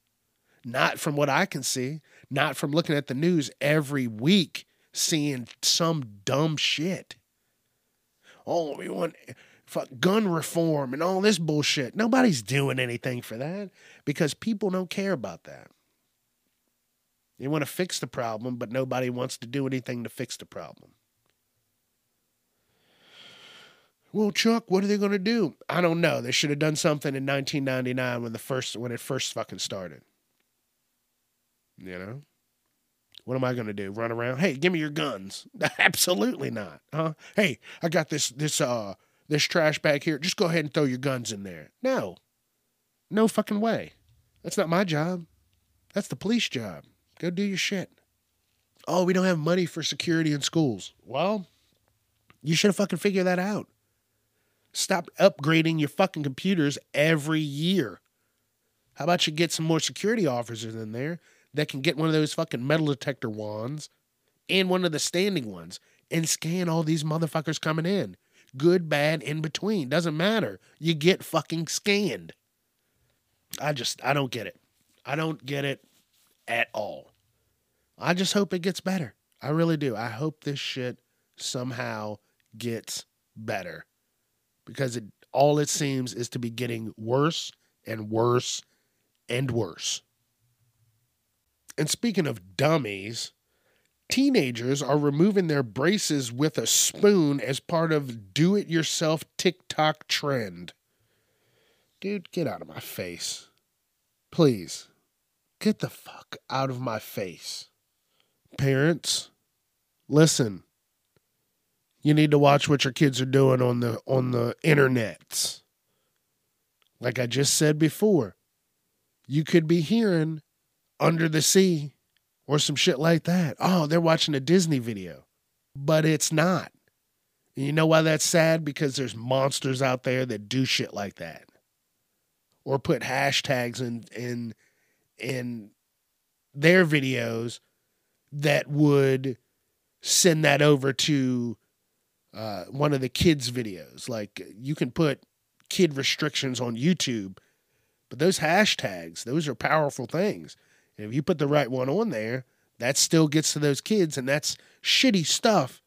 Not from what I can see, not from looking at the news every week, seeing some dumb shit. Oh, we want fuck gun reform and all this bullshit. Nobody's doing anything for that because people don't care about that. They want to fix the problem, but nobody wants to do anything to fix the problem. Well, Chuck, what are they going to do? I don't know. They should have done something in 1999 when the first when it first fucking started. You know? What am I going to do? Run around? Hey, give me your guns. Absolutely not. Huh? Hey, I got this this uh this trash bag here. Just go ahead and throw your guns in there. No. No fucking way. That's not my job. That's the police job. Go do your shit. Oh, we don't have money for security in schools. Well, you should have fucking figured that out. Stop upgrading your fucking computers every year. How about you get some more security officers in there that can get one of those fucking metal detector wands and one of the standing ones and scan all these motherfuckers coming in? Good, bad, in between. Doesn't matter. You get fucking scanned. I just, I don't get it. I don't get it at all. I just hope it gets better. I really do. I hope this shit somehow gets better because it all it seems is to be getting worse and worse and worse. And speaking of dummies, teenagers are removing their braces with a spoon as part of do it yourself TikTok trend. Dude, get out of my face. Please. Get the fuck out of my face. Parents, listen you need to watch what your kids are doing on the on the internets. Like I just said before, you could be hearing under the sea or some shit like that. Oh, they're watching a Disney video. But it's not. And you know why that's sad? Because there's monsters out there that do shit like that. Or put hashtags in in in their videos that would send that over to uh, one of the kids' videos. Like you can put kid restrictions on YouTube, but those hashtags, those are powerful things. And if you put the right one on there, that still gets to those kids, and that's shitty stuff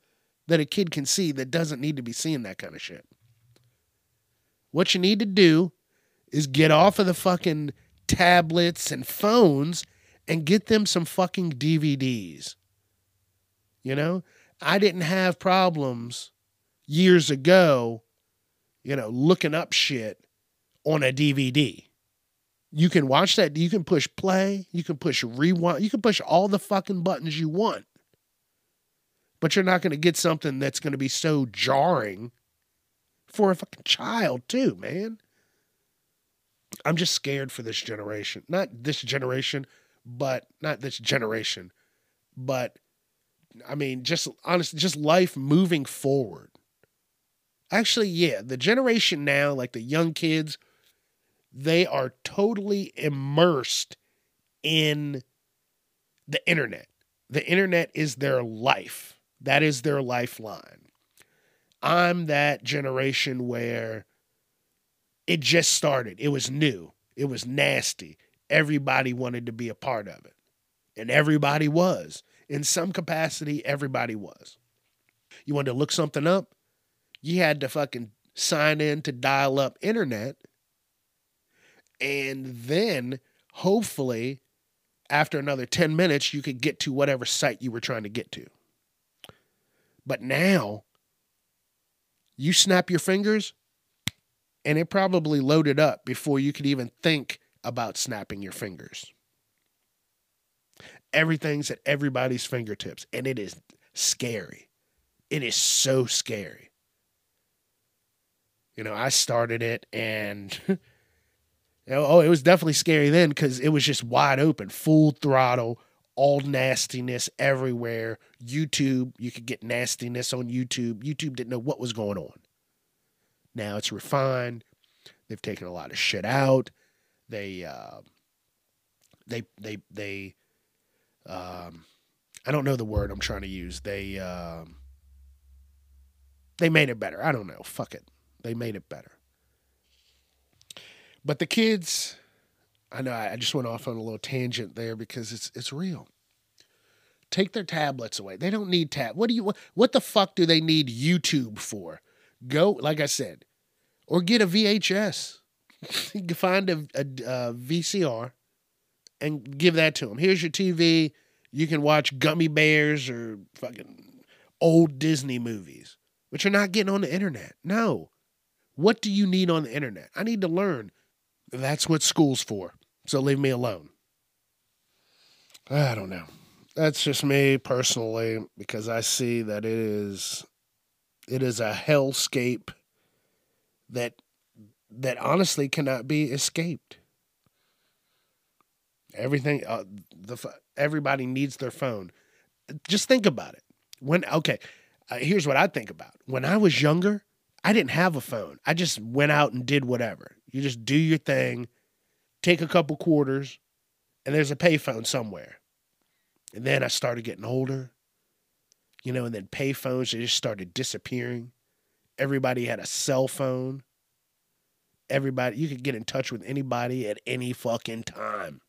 that a kid can see that doesn't need to be seeing that kind of shit. What you need to do is get off of the fucking tablets and phones and get them some fucking DVDs. You know, I didn't have problems years ago, you know, looking up shit on a DVD. You can watch that. You can push play. You can push rewind. You can push all the fucking buttons you want. But you're not going to get something that's going to be so jarring for a fucking child, too, man. I'm just scared for this generation. Not this generation, but not this generation, but I mean, just honestly, just life moving forward. Actually, yeah, the generation now, like the young kids, they are totally immersed in the internet. The internet is their life. That is their lifeline. I'm that generation where it just started. It was new. It was nasty. Everybody wanted to be a part of it. And everybody was. In some capacity, everybody was. You wanted to look something up? You had to fucking sign in to dial up internet. And then hopefully, after another 10 minutes, you could get to whatever site you were trying to get to. But now, you snap your fingers, and it probably loaded up before you could even think about snapping your fingers. Everything's at everybody's fingertips, and it is scary. It is so scary. You know, I started it and oh, it was definitely scary then because it was just wide open, full throttle, all nastiness everywhere. YouTube, you could get nastiness on YouTube. YouTube didn't know what was going on. Now it's refined. They've taken a lot of shit out. They, uh, they, they, they, um, I don't know the word I'm trying to use. They, um, they made it better. I don't know. Fuck it. They made it better. But the kids, I know I just went off on a little tangent there because it's it's real. Take their tablets away. They don't need tab. What do you what, the fuck do they need YouTube for? Go like I said, or get a VHS. you can find a, a, a VCR and give that to them. Here's your TV. You can watch Gummy Bears or fucking old Disney movies, but you're not getting on the internet. No. What do you need on the internet? I need to learn. That's what school's for. So leave me alone. I don't know. That's just me personally because I see that it is it is a hellscape that that honestly cannot be escaped. Everything uh, the everybody needs their phone. Just think about it. When okay, uh, here's what I think about. When I was younger, I didn't have a phone. I just went out and did whatever. You just do your thing, take a couple quarters, and there's a payphone somewhere. And then I started getting older, you know, and then payphones they just started disappearing. Everybody had a cell phone. Everybody, you could get in touch with anybody at any fucking time.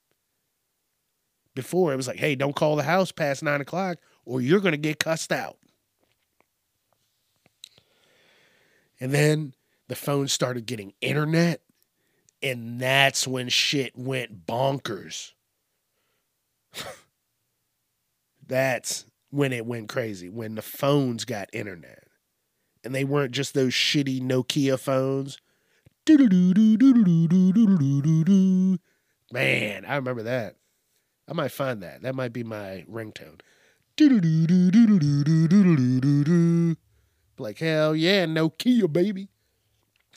Before it was like, hey, don't call the house past nine o'clock or you're going to get cussed out. And then the phone started getting internet. And that's when shit went bonkers. that's when it went crazy, when the phones got internet. And they weren't just those shitty Nokia phones. Man, I remember that. I might find that. That might be my ringtone. Like, hell yeah, Nokia, baby.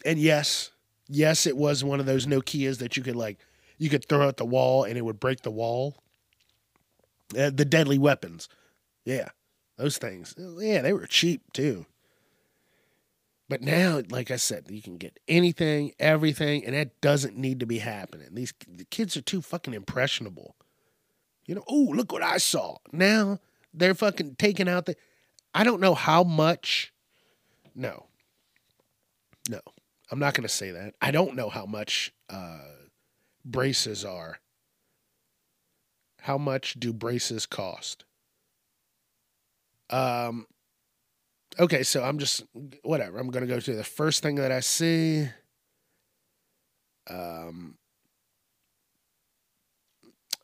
And yes, yes, it was one of those Nokias that you could like, you could throw at the wall and it would break the wall. Uh, the deadly weapons. Yeah, those things. Yeah, they were cheap too. But now, like I said, you can get anything, everything, and that doesn't need to be happening. These the kids are too fucking impressionable. You know, oh, look what I saw. Now they're fucking taking out the. I don't know how much no. No. I'm not going to say that. I don't know how much uh, braces are. How much do braces cost? Um, okay, so I'm just, whatever. I'm going to go to the first thing that I see. Um,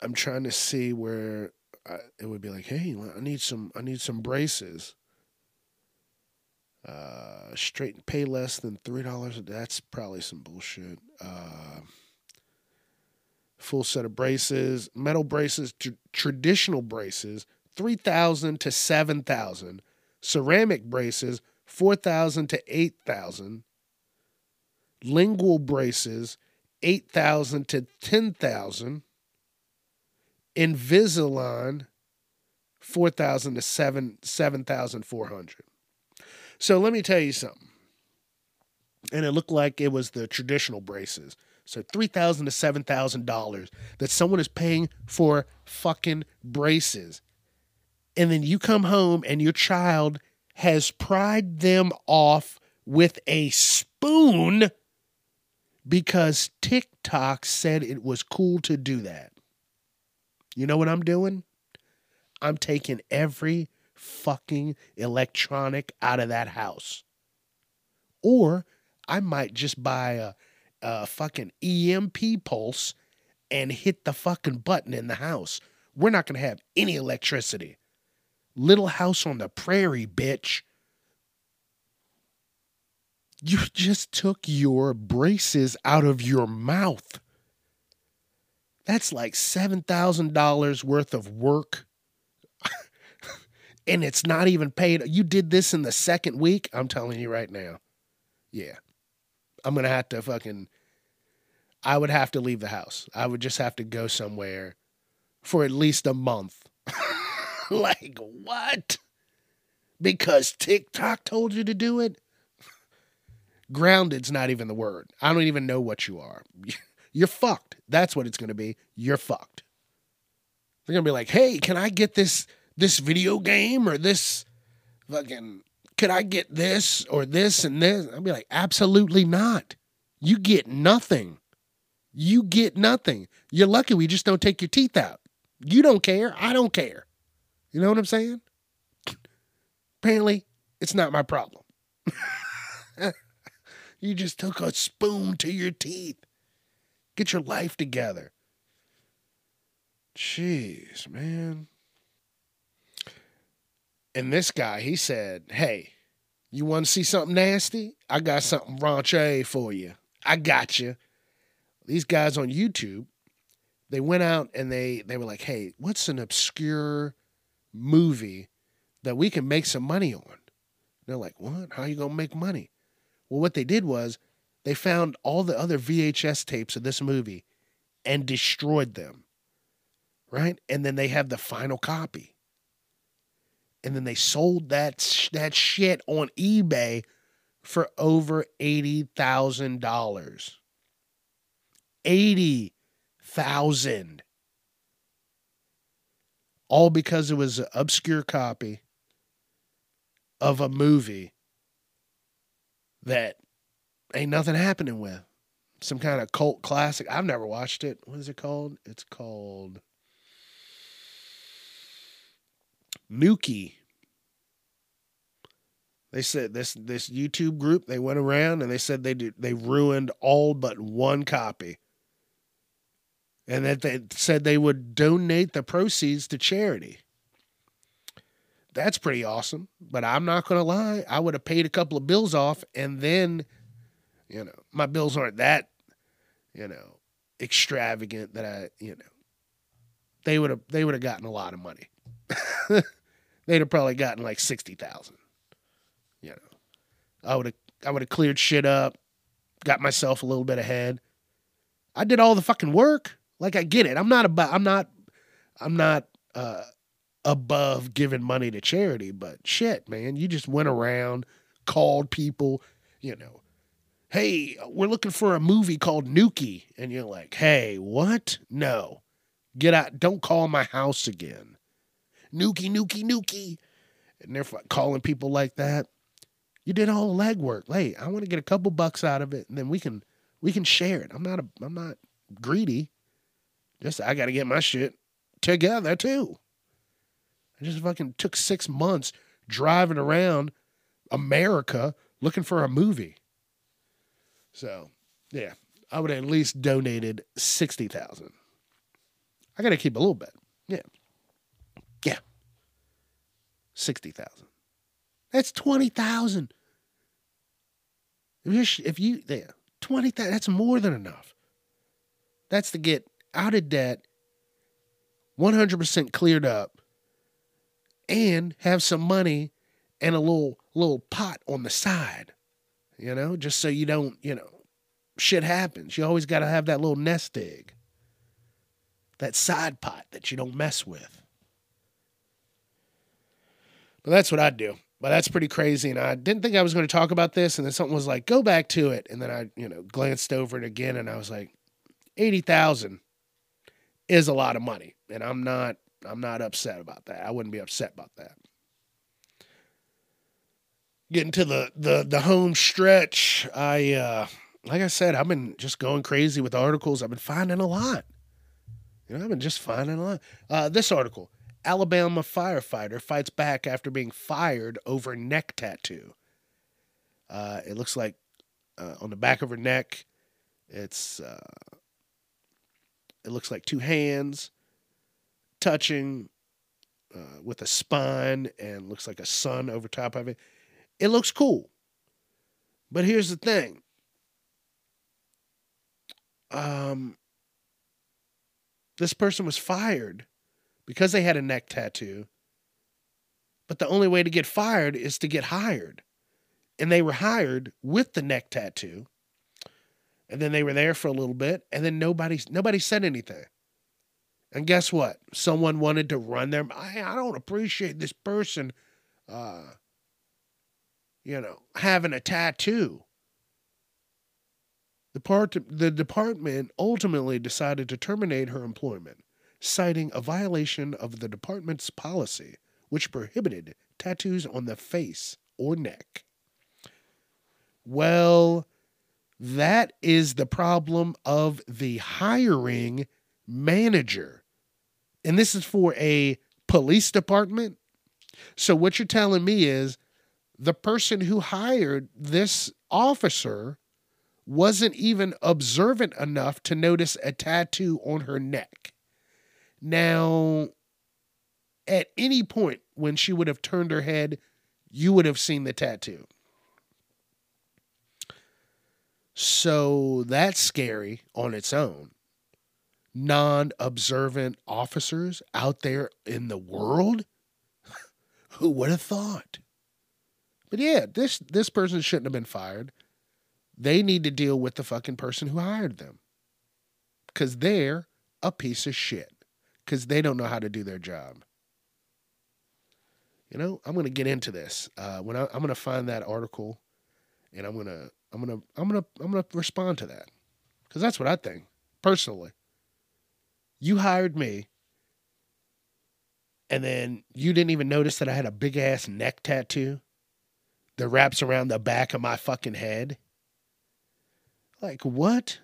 I'm trying to see where I, it would be like, hey, I need some, I need some braces. Uh, straight pay less than three dollars. That's probably some bullshit. Uh, full set of braces, metal braces, tr- traditional braces, three thousand to seven thousand. Ceramic braces, four thousand to eight thousand. Lingual braces, 8,000 to 10,000. Invisalign 4,000 to 7 7,400. So let me tell you something. And it looked like it was the traditional braces. So three thousand to seven thousand dollars that someone is paying for fucking braces. And then you come home and your child has pried them off with a spoon because TikTok said it was cool to do that. You know what I'm doing? I'm taking every fucking electronic out of that house. Or I might just buy a, a fucking EMP pulse and hit the fucking button in the house. We're not going to have any electricity. Little house on the prairie, bitch. You just took your braces out of your mouth. That's like $7,000 worth of work. And it's not even paid. You did this in the second week. I'm telling you right now. Yeah. I'm going to have to fucking. I would have to leave the house. I would just have to go somewhere for at least a month. like, what? Because TikTok told you to do it? Grounded's not even the word. I don't even know what you are. You're fucked. That's what it's going to be. You're fucked. They're going to be like, "Hey, can I get this this video game or this fucking could I get this or this and this?" I'll be like, "Absolutely not. You get nothing. You get nothing. You're lucky we just don't take your teeth out. You don't care. I don't care. You know what I'm saying? Apparently, it's not my problem. you just took a spoon to your teeth. Get your life together. Jeez, man. And this guy, he said, Hey, you want to see something nasty? I got something raunchy for you. I got you. These guys on YouTube, they went out and they they were like, "Hey, what's an obscure movie that we can make some money on?" They're like, "What? How are you gonna make money?" Well, what they did was they found all the other VHS tapes of this movie and destroyed them. Right? And then they have the final copy. And then they sold that that shit on eBay for over $80,000. 80,000. All because it was an obscure copy of a movie that ain't nothing happening with. Some kind of cult classic. I've never watched it. What is it called? It's called Nukie. They said this this YouTube group they went around and they said they did, they ruined all but one copy. And that they said they would donate the proceeds to charity. That's pretty awesome, but I'm not going to lie, I would have paid a couple of bills off and then you know, my bills aren't that, you know, extravagant that I, you know, they would have they would have gotten a lot of money. They'd have probably gotten like sixty thousand. You know, I would have I would have cleared shit up, got myself a little bit ahead. I did all the fucking work. Like I get it. I'm not about. I'm not. I'm not uh, above giving money to charity, but shit, man, you just went around, called people, you know, hey, we're looking for a movie called Nukie. And you're like, hey, what? No. Get out. Don't call my house again. Nukie, Nukie, Nukie. And they're calling people like that. You did all the legwork. Hey, I want to get a couple bucks out of it, and then we can we can share it. I'm not a I'm not greedy. Just I got to get my shit together too. I just fucking took six months driving around America looking for a movie. So, yeah, I would at least donated 60,000. I got to keep a little bit. Yeah. 60,000. That's 20,000. If you, if you, yeah, 20,000, that's more than enough. That's to get out of debt, 100% cleared up, and have some money and a little little pot on the side you know, just so you don't, you know, shit happens. You always got to have that little nest egg, that side pot that you don't mess with. That's what I'd do. But that's pretty crazy. And I didn't think I was going to talk about this. And then something was like, go back to it. And then I, you know, glanced over it again and I was like, 80,000 is a lot of money. And I'm not, I'm not upset about that. I wouldn't be upset about that. Getting to the, the, the home stretch, I, uh, like I said, I've been just going crazy with articles. I've been finding a lot. You know, I've been just finding a lot. Uh, this article Alabama firefighter fights back after being fired over neck tattoo. Uh, it looks like uh, on the back of her neck, it's uh, it looks like two hands touching uh, with a spine and looks like a sun over top of it. It looks cool. But here's the thing. Um, this person was fired because they had a neck tattoo. But the only way to get fired is to get hired. And they were hired with the neck tattoo. And then they were there for a little bit, and then nobody nobody said anything. And guess what? Someone wanted to run their I, I don't appreciate this person uh you know, having a tattoo. The, part, the department ultimately decided to terminate her employment citing a violation of the department's policy, which prohibited tattoos on the face or neck. Well, that is the problem of the hiring manager. And this is for a police department. So, what you're telling me is the person who hired this officer wasn't even observant enough to notice a tattoo on her neck. Now, at any point when she would have turned her head, you would have seen the tattoo. So that's scary on its own. Non observant officers out there in the world? Who would have thought? But yeah, this this person shouldn't have been fired. They need to deal with the fucking person who hired them. Cuz they're a piece of shit because they don't know how to do their job. You know, I'm to get into this. Uh, when I, I'm going to find that article, and I'm to I'm to I'm to I'm to respond to that because that's what I think personally. You hired me, and then you didn't even notice that I had a big ass neck tattoo that wraps around the back of my fucking head. Like what?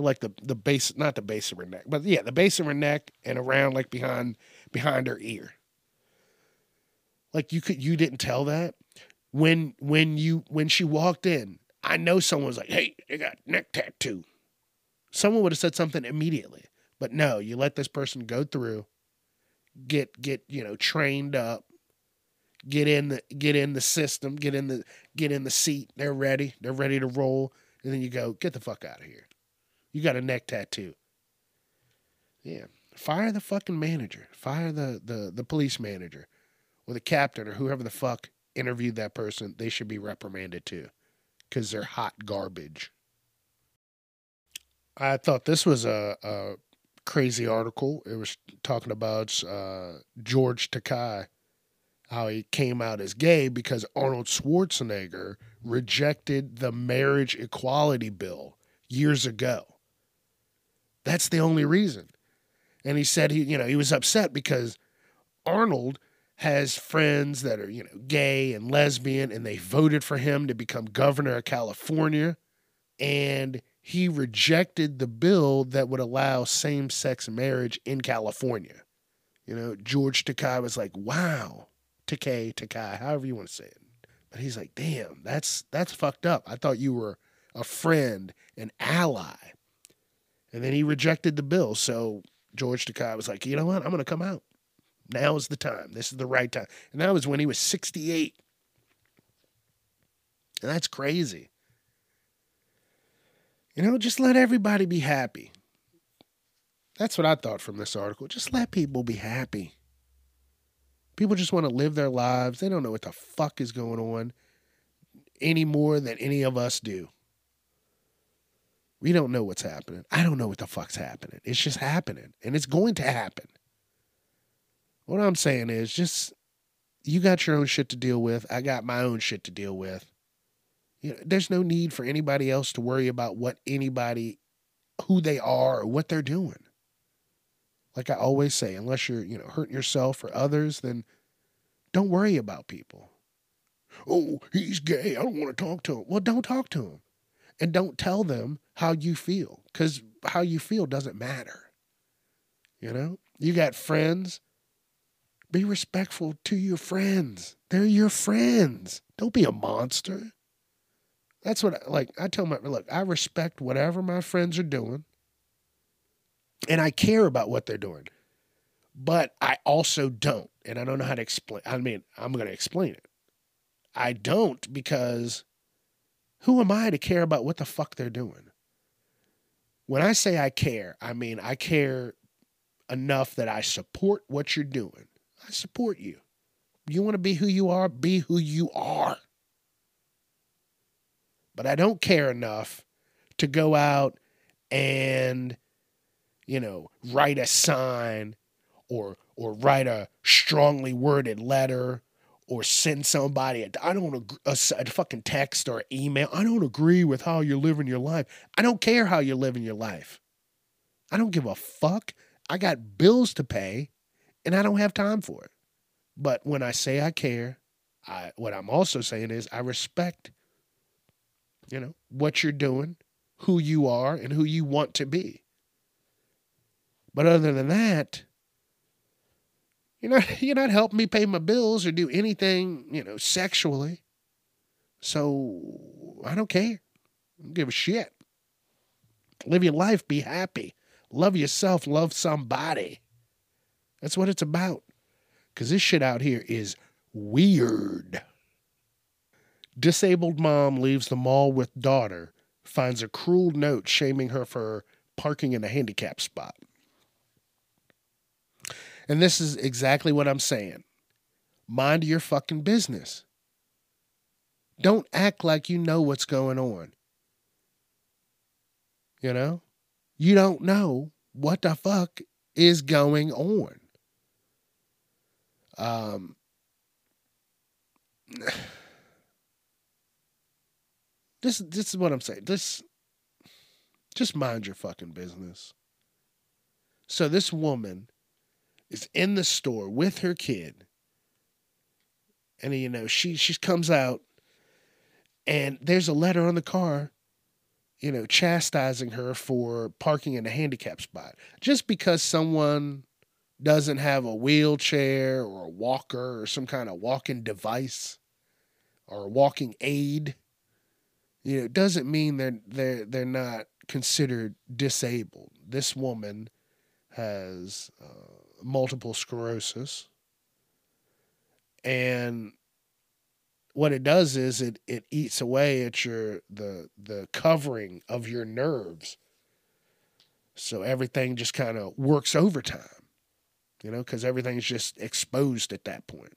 Like the the base, not the base of her neck, but yeah, the base of her neck and around like behind behind her ear. Like you could you didn't tell that when when you when she walked in. I know someone was like, "Hey, you got neck tattoo." Someone would have said something immediately, but no, you let this person go through, get get you know trained up, get in the get in the system, get in the get in the seat. They're ready. They're ready to roll, and then you go, "Get the fuck out of here." You got a neck tattoo. Yeah. Fire the fucking manager. Fire the, the, the police manager or the captain or whoever the fuck interviewed that person. They should be reprimanded too because they're hot garbage. I thought this was a, a crazy article. It was talking about uh, George Takei, how he came out as gay because Arnold Schwarzenegger rejected the marriage equality bill years ago. That's the only reason. And he said he, you know, he was upset because Arnold has friends that are, you know, gay and lesbian, and they voted for him to become governor of California. And he rejected the bill that would allow same sex marriage in California. You know, George Takei was like, wow, Takei, Takei, however you want to say it. But he's like, damn, that's that's fucked up. I thought you were a friend, an ally. And then he rejected the bill. So George Takei was like, you know what? I'm going to come out. Now is the time. This is the right time. And that was when he was 68. And that's crazy. You know, just let everybody be happy. That's what I thought from this article. Just let people be happy. People just want to live their lives. They don't know what the fuck is going on any more than any of us do. We don't know what's happening. I don't know what the fuck's happening. It's just happening and it's going to happen. What I'm saying is just you got your own shit to deal with. I got my own shit to deal with. You know, there's no need for anybody else to worry about what anybody who they are or what they're doing. Like I always say, unless you're, you know, hurting yourself or others, then don't worry about people. Oh, he's gay. I don't want to talk to him. Well, don't talk to him. And don't tell them how you feel because how you feel doesn't matter. You know, you got friends. Be respectful to your friends. They're your friends. Don't be a monster. That's what, I, like, I tell my, look, I respect whatever my friends are doing and I care about what they're doing. But I also don't. And I don't know how to explain. I mean, I'm going to explain it. I don't because who am I to care about what the fuck they're doing? When I say I care, I mean I care enough that I support what you're doing. I support you. You want to be who you are, be who you are. But I don't care enough to go out and, you know, write a sign or or write a strongly worded letter or send somebody a, I don't agree, a, a fucking text or email. I don't agree with how you're living your life. I don't care how you're living your life. I don't give a fuck. I got bills to pay and I don't have time for it. But when I say I care, I what I'm also saying is I respect you know what you're doing, who you are and who you want to be. But other than that, you're not you're not helping me pay my bills or do anything, you know, sexually. So I don't care. I don't give a shit. Live your life, be happy. Love yourself, love somebody. That's what it's about. Cause this shit out here is weird. Disabled mom leaves the mall with daughter, finds a cruel note shaming her for parking in a handicap spot. And this is exactly what I'm saying. Mind your fucking business. Don't act like you know what's going on. You know? You don't know what the fuck is going on. Um, this this is what I'm saying. This just mind your fucking business. So this woman is in the store with her kid. And you know, she she comes out and there's a letter on the car, you know, chastising her for parking in a handicap spot. Just because someone doesn't have a wheelchair or a walker or some kind of walking device or a walking aid, you know, doesn't mean they're they're they're not considered disabled. This woman has uh, multiple sclerosis. And what it does is it it eats away at your the the covering of your nerves. So everything just kind of works overtime, you know, because everything's just exposed at that point.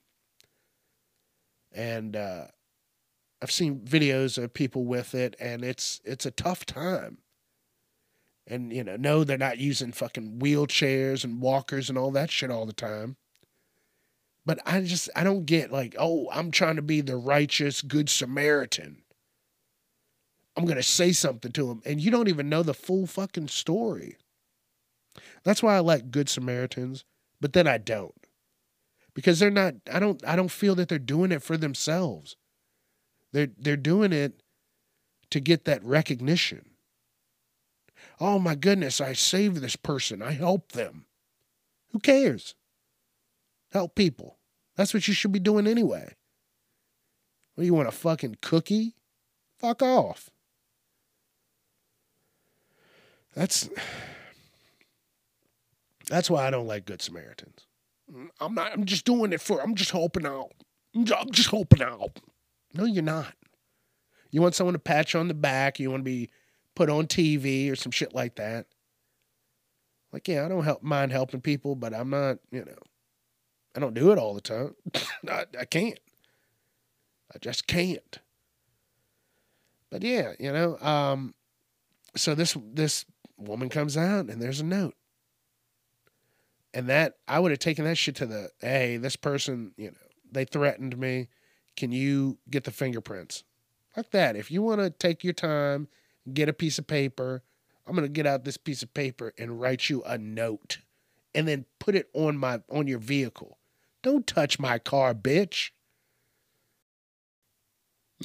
And uh, I've seen videos of people with it, and it's it's a tough time and you know no they're not using fucking wheelchairs and walkers and all that shit all the time. But i just i don't get like oh i'm trying to be the righteous good samaritan. I'm going to say something to him and you don't even know the full fucking story. That's why i like good samaritans but then i don't. Because they're not i don't i don't feel that they're doing it for themselves. They're they're doing it to get that recognition oh my goodness, I saved this person. I helped them. Who cares? Help people. That's what you should be doing anyway. What, you want a fucking cookie? Fuck off. That's that's why I don't like Good Samaritans. I'm not. I'm just doing it for. I'm just helping out. I'm just helping out. No, you're not. You want someone to pat you on the back. You want to be put on TV or some shit like that. Like, yeah, I don't help mind helping people, but I'm not, you know, I don't do it all the time. I, I can't. I just can't. But yeah, you know, um, so this this woman comes out and there's a note. And that I would have taken that shit to the hey, this person, you know, they threatened me. Can you get the fingerprints? Like that. If you want to take your time, get a piece of paper, I'm gonna get out this piece of paper and write you a note and then put it on my on your vehicle. Don't touch my car, bitch.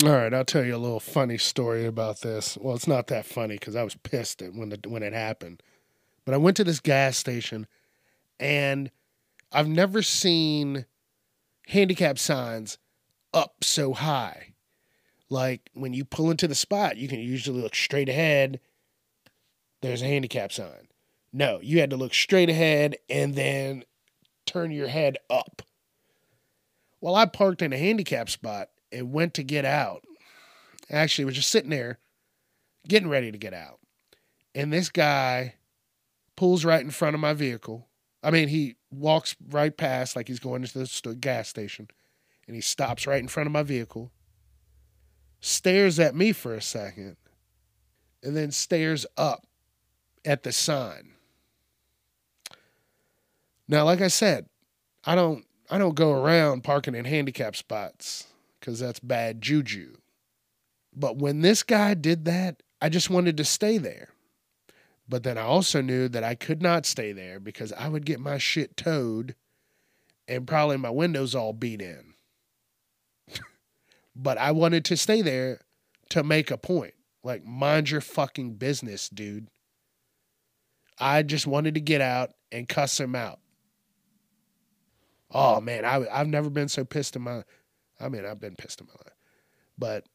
All right, I'll tell you a little funny story about this. Well, it's not that funny because I was pissed when the, when it happened. But I went to this gas station, and I've never seen handicap signs up so high. Like when you pull into the spot, you can usually look straight ahead. There's a handicap sign. No, you had to look straight ahead and then turn your head up. Well, I parked in a handicap spot and went to get out. Actually, was just sitting there getting ready to get out. And this guy pulls right in front of my vehicle. I mean, he walks right past like he's going to the gas station and he stops right in front of my vehicle, stares at me for a second, and then stares up at the sign. Now, like I said, I don't I don't go around parking in handicap spots because that's bad juju. But when this guy did that, I just wanted to stay there. But then I also knew that I could not stay there because I would get my shit towed and probably my windows all beat in. But I wanted to stay there to make a point. Like, mind your fucking business, dude. I just wanted to get out and cuss him out. Oh man, I I've never been so pissed in my I mean, I've been pissed in my life. But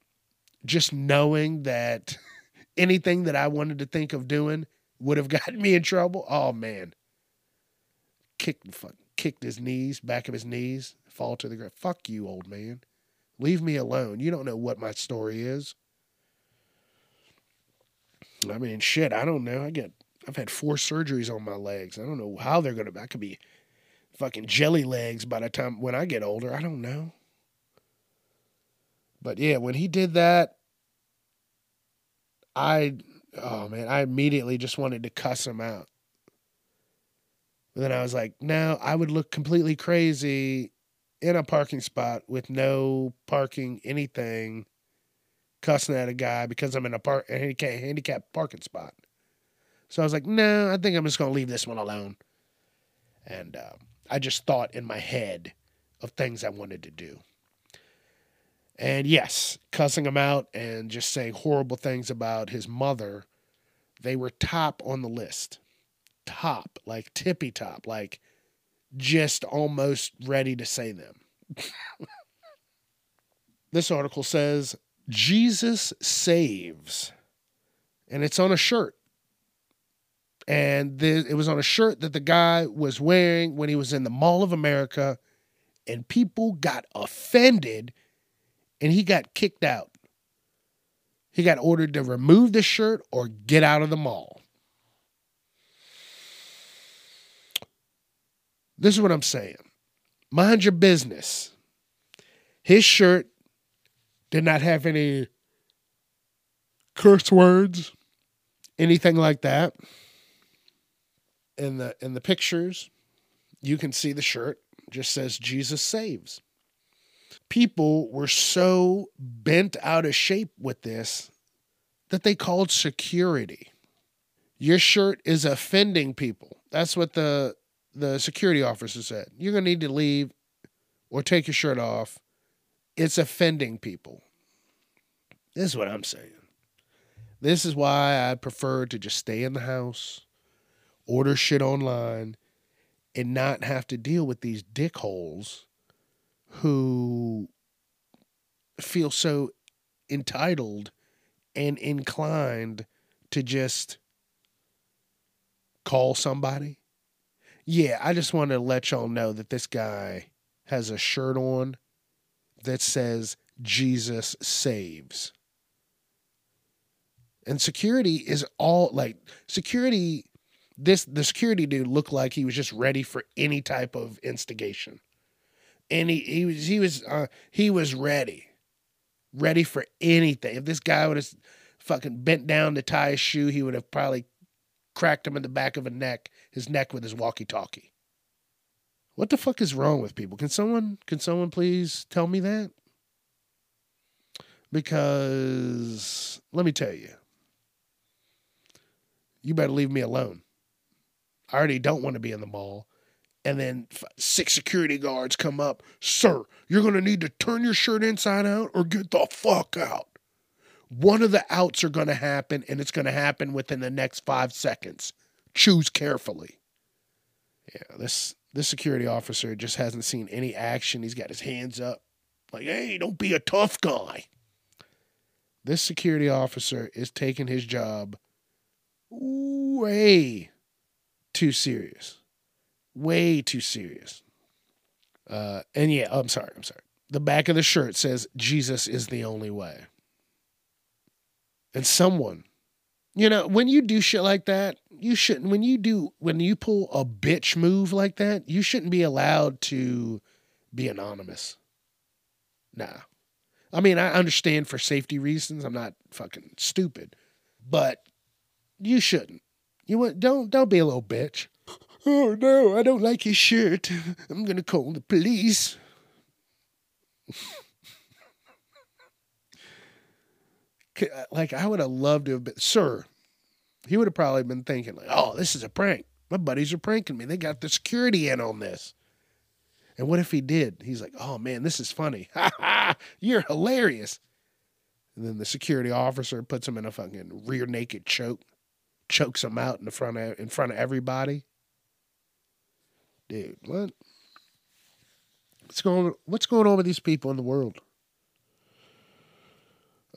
just knowing that anything that I wanted to think of doing would have gotten me in trouble. Oh man. Kicked kicked his knees, back of his knees, fall to the ground. Fuck you, old man. Leave me alone. You don't know what my story is. I mean, shit, I don't know. I get I've had four surgeries on my legs. I don't know how they're gonna I could be fucking jelly legs by the time when I get older. I don't know. But yeah, when he did that, I oh man, I immediately just wanted to cuss him out. But then I was like, no, I would look completely crazy in a parking spot with no parking anything, cussing at a guy because I'm in a park a handicap handicapped parking spot. So I was like, no, I think I'm just gonna leave this one alone. And uh, I just thought in my head of things I wanted to do. And yes, cussing him out and just saying horrible things about his mother, they were top on the list. Top, like tippy top, like just almost ready to say them. this article says Jesus saves, and it's on a shirt. And it was on a shirt that the guy was wearing when he was in the Mall of America, and people got offended and he got kicked out. He got ordered to remove the shirt or get out of the mall. This is what I'm saying. Mind your business. His shirt did not have any curse words, anything like that. In the in the pictures, you can see the shirt just says Jesus saves people were so bent out of shape with this that they called security. Your shirt is offending people. That's what the the security officer said. You're going to need to leave or take your shirt off. It's offending people. This is what I'm saying. This is why I prefer to just stay in the house, order shit online, and not have to deal with these dickholes who feel so entitled and inclined to just call somebody. Yeah, I just want to let y'all know that this guy has a shirt on that says Jesus saves. And security is all like security this the security dude looked like he was just ready for any type of instigation and he, he was he was uh, he was ready, ready for anything. If this guy would have fucking bent down to tie his shoe, he would have probably cracked him in the back of a neck, his neck with his walkie-talkie. What the fuck is wrong with people? Can someone can someone please tell me that? Because let me tell you. You better leave me alone. I already don't want to be in the mall. And then six security guards come up. Sir, you're going to need to turn your shirt inside out or get the fuck out. One of the outs are going to happen, and it's going to happen within the next five seconds. Choose carefully. Yeah, this this security officer just hasn't seen any action. He's got his hands up, like, "Hey, don't be a tough guy." This security officer is taking his job way too serious, way too serious. Uh, and yeah, I'm sorry, I'm sorry. The back of the shirt says Jesus is the only way. And someone, you know, when you do shit like that, you shouldn't, when you do, when you pull a bitch move like that, you shouldn't be allowed to be anonymous. Nah. I mean, I understand for safety reasons. I'm not fucking stupid, but you shouldn't. You want, don't, don't be a little bitch. Oh no, I don't like his shirt. I'm gonna call the police. Uh, like I would have loved to have been, sir. He would have probably been thinking like, "Oh, this is a prank. My buddies are pranking me. They got the security in on this." And what if he did? He's like, "Oh man, this is funny. You're hilarious." And then the security officer puts him in a fucking rear naked choke, chokes him out in the front of in front of everybody. Dude, what? What's going What's going on with these people in the world?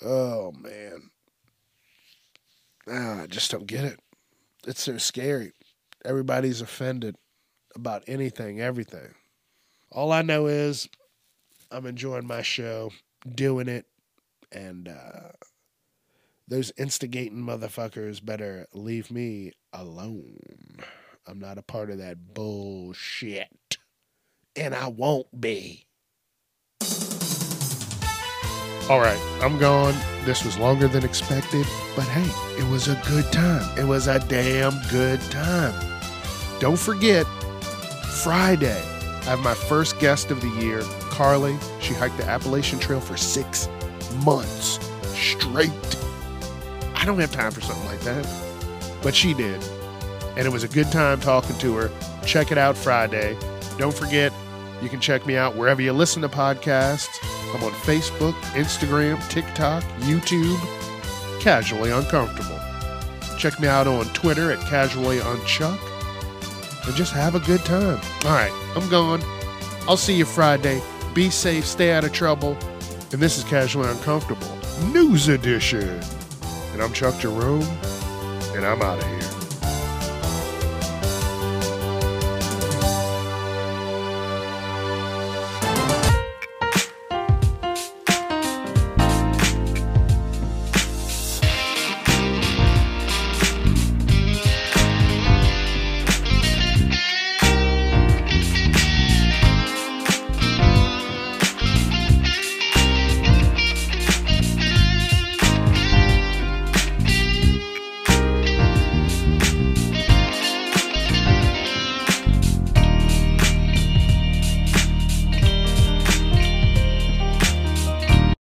Oh man. Ah, I just don't get it. It's so scary. Everybody's offended about anything, everything. All I know is I'm enjoying my show, doing it, and uh, those instigating motherfuckers better leave me alone. I'm not a part of that bullshit. And I won't be. All right, I'm gone. This was longer than expected, but hey, it was a good time. It was a damn good time. Don't forget, Friday, I have my first guest of the year, Carly. She hiked the Appalachian Trail for six months straight. I don't have time for something like that, but she did. And it was a good time talking to her. Check it out Friday. Don't forget, you can check me out wherever you listen to podcasts. I'm on Facebook, Instagram, TikTok, YouTube, Casually Uncomfortable. Check me out on Twitter at Casually Unchuck. And just have a good time. All right, I'm gone. I'll see you Friday. Be safe, stay out of trouble. And this is Casually Uncomfortable, News Edition. And I'm Chuck Jerome, and I'm out of here.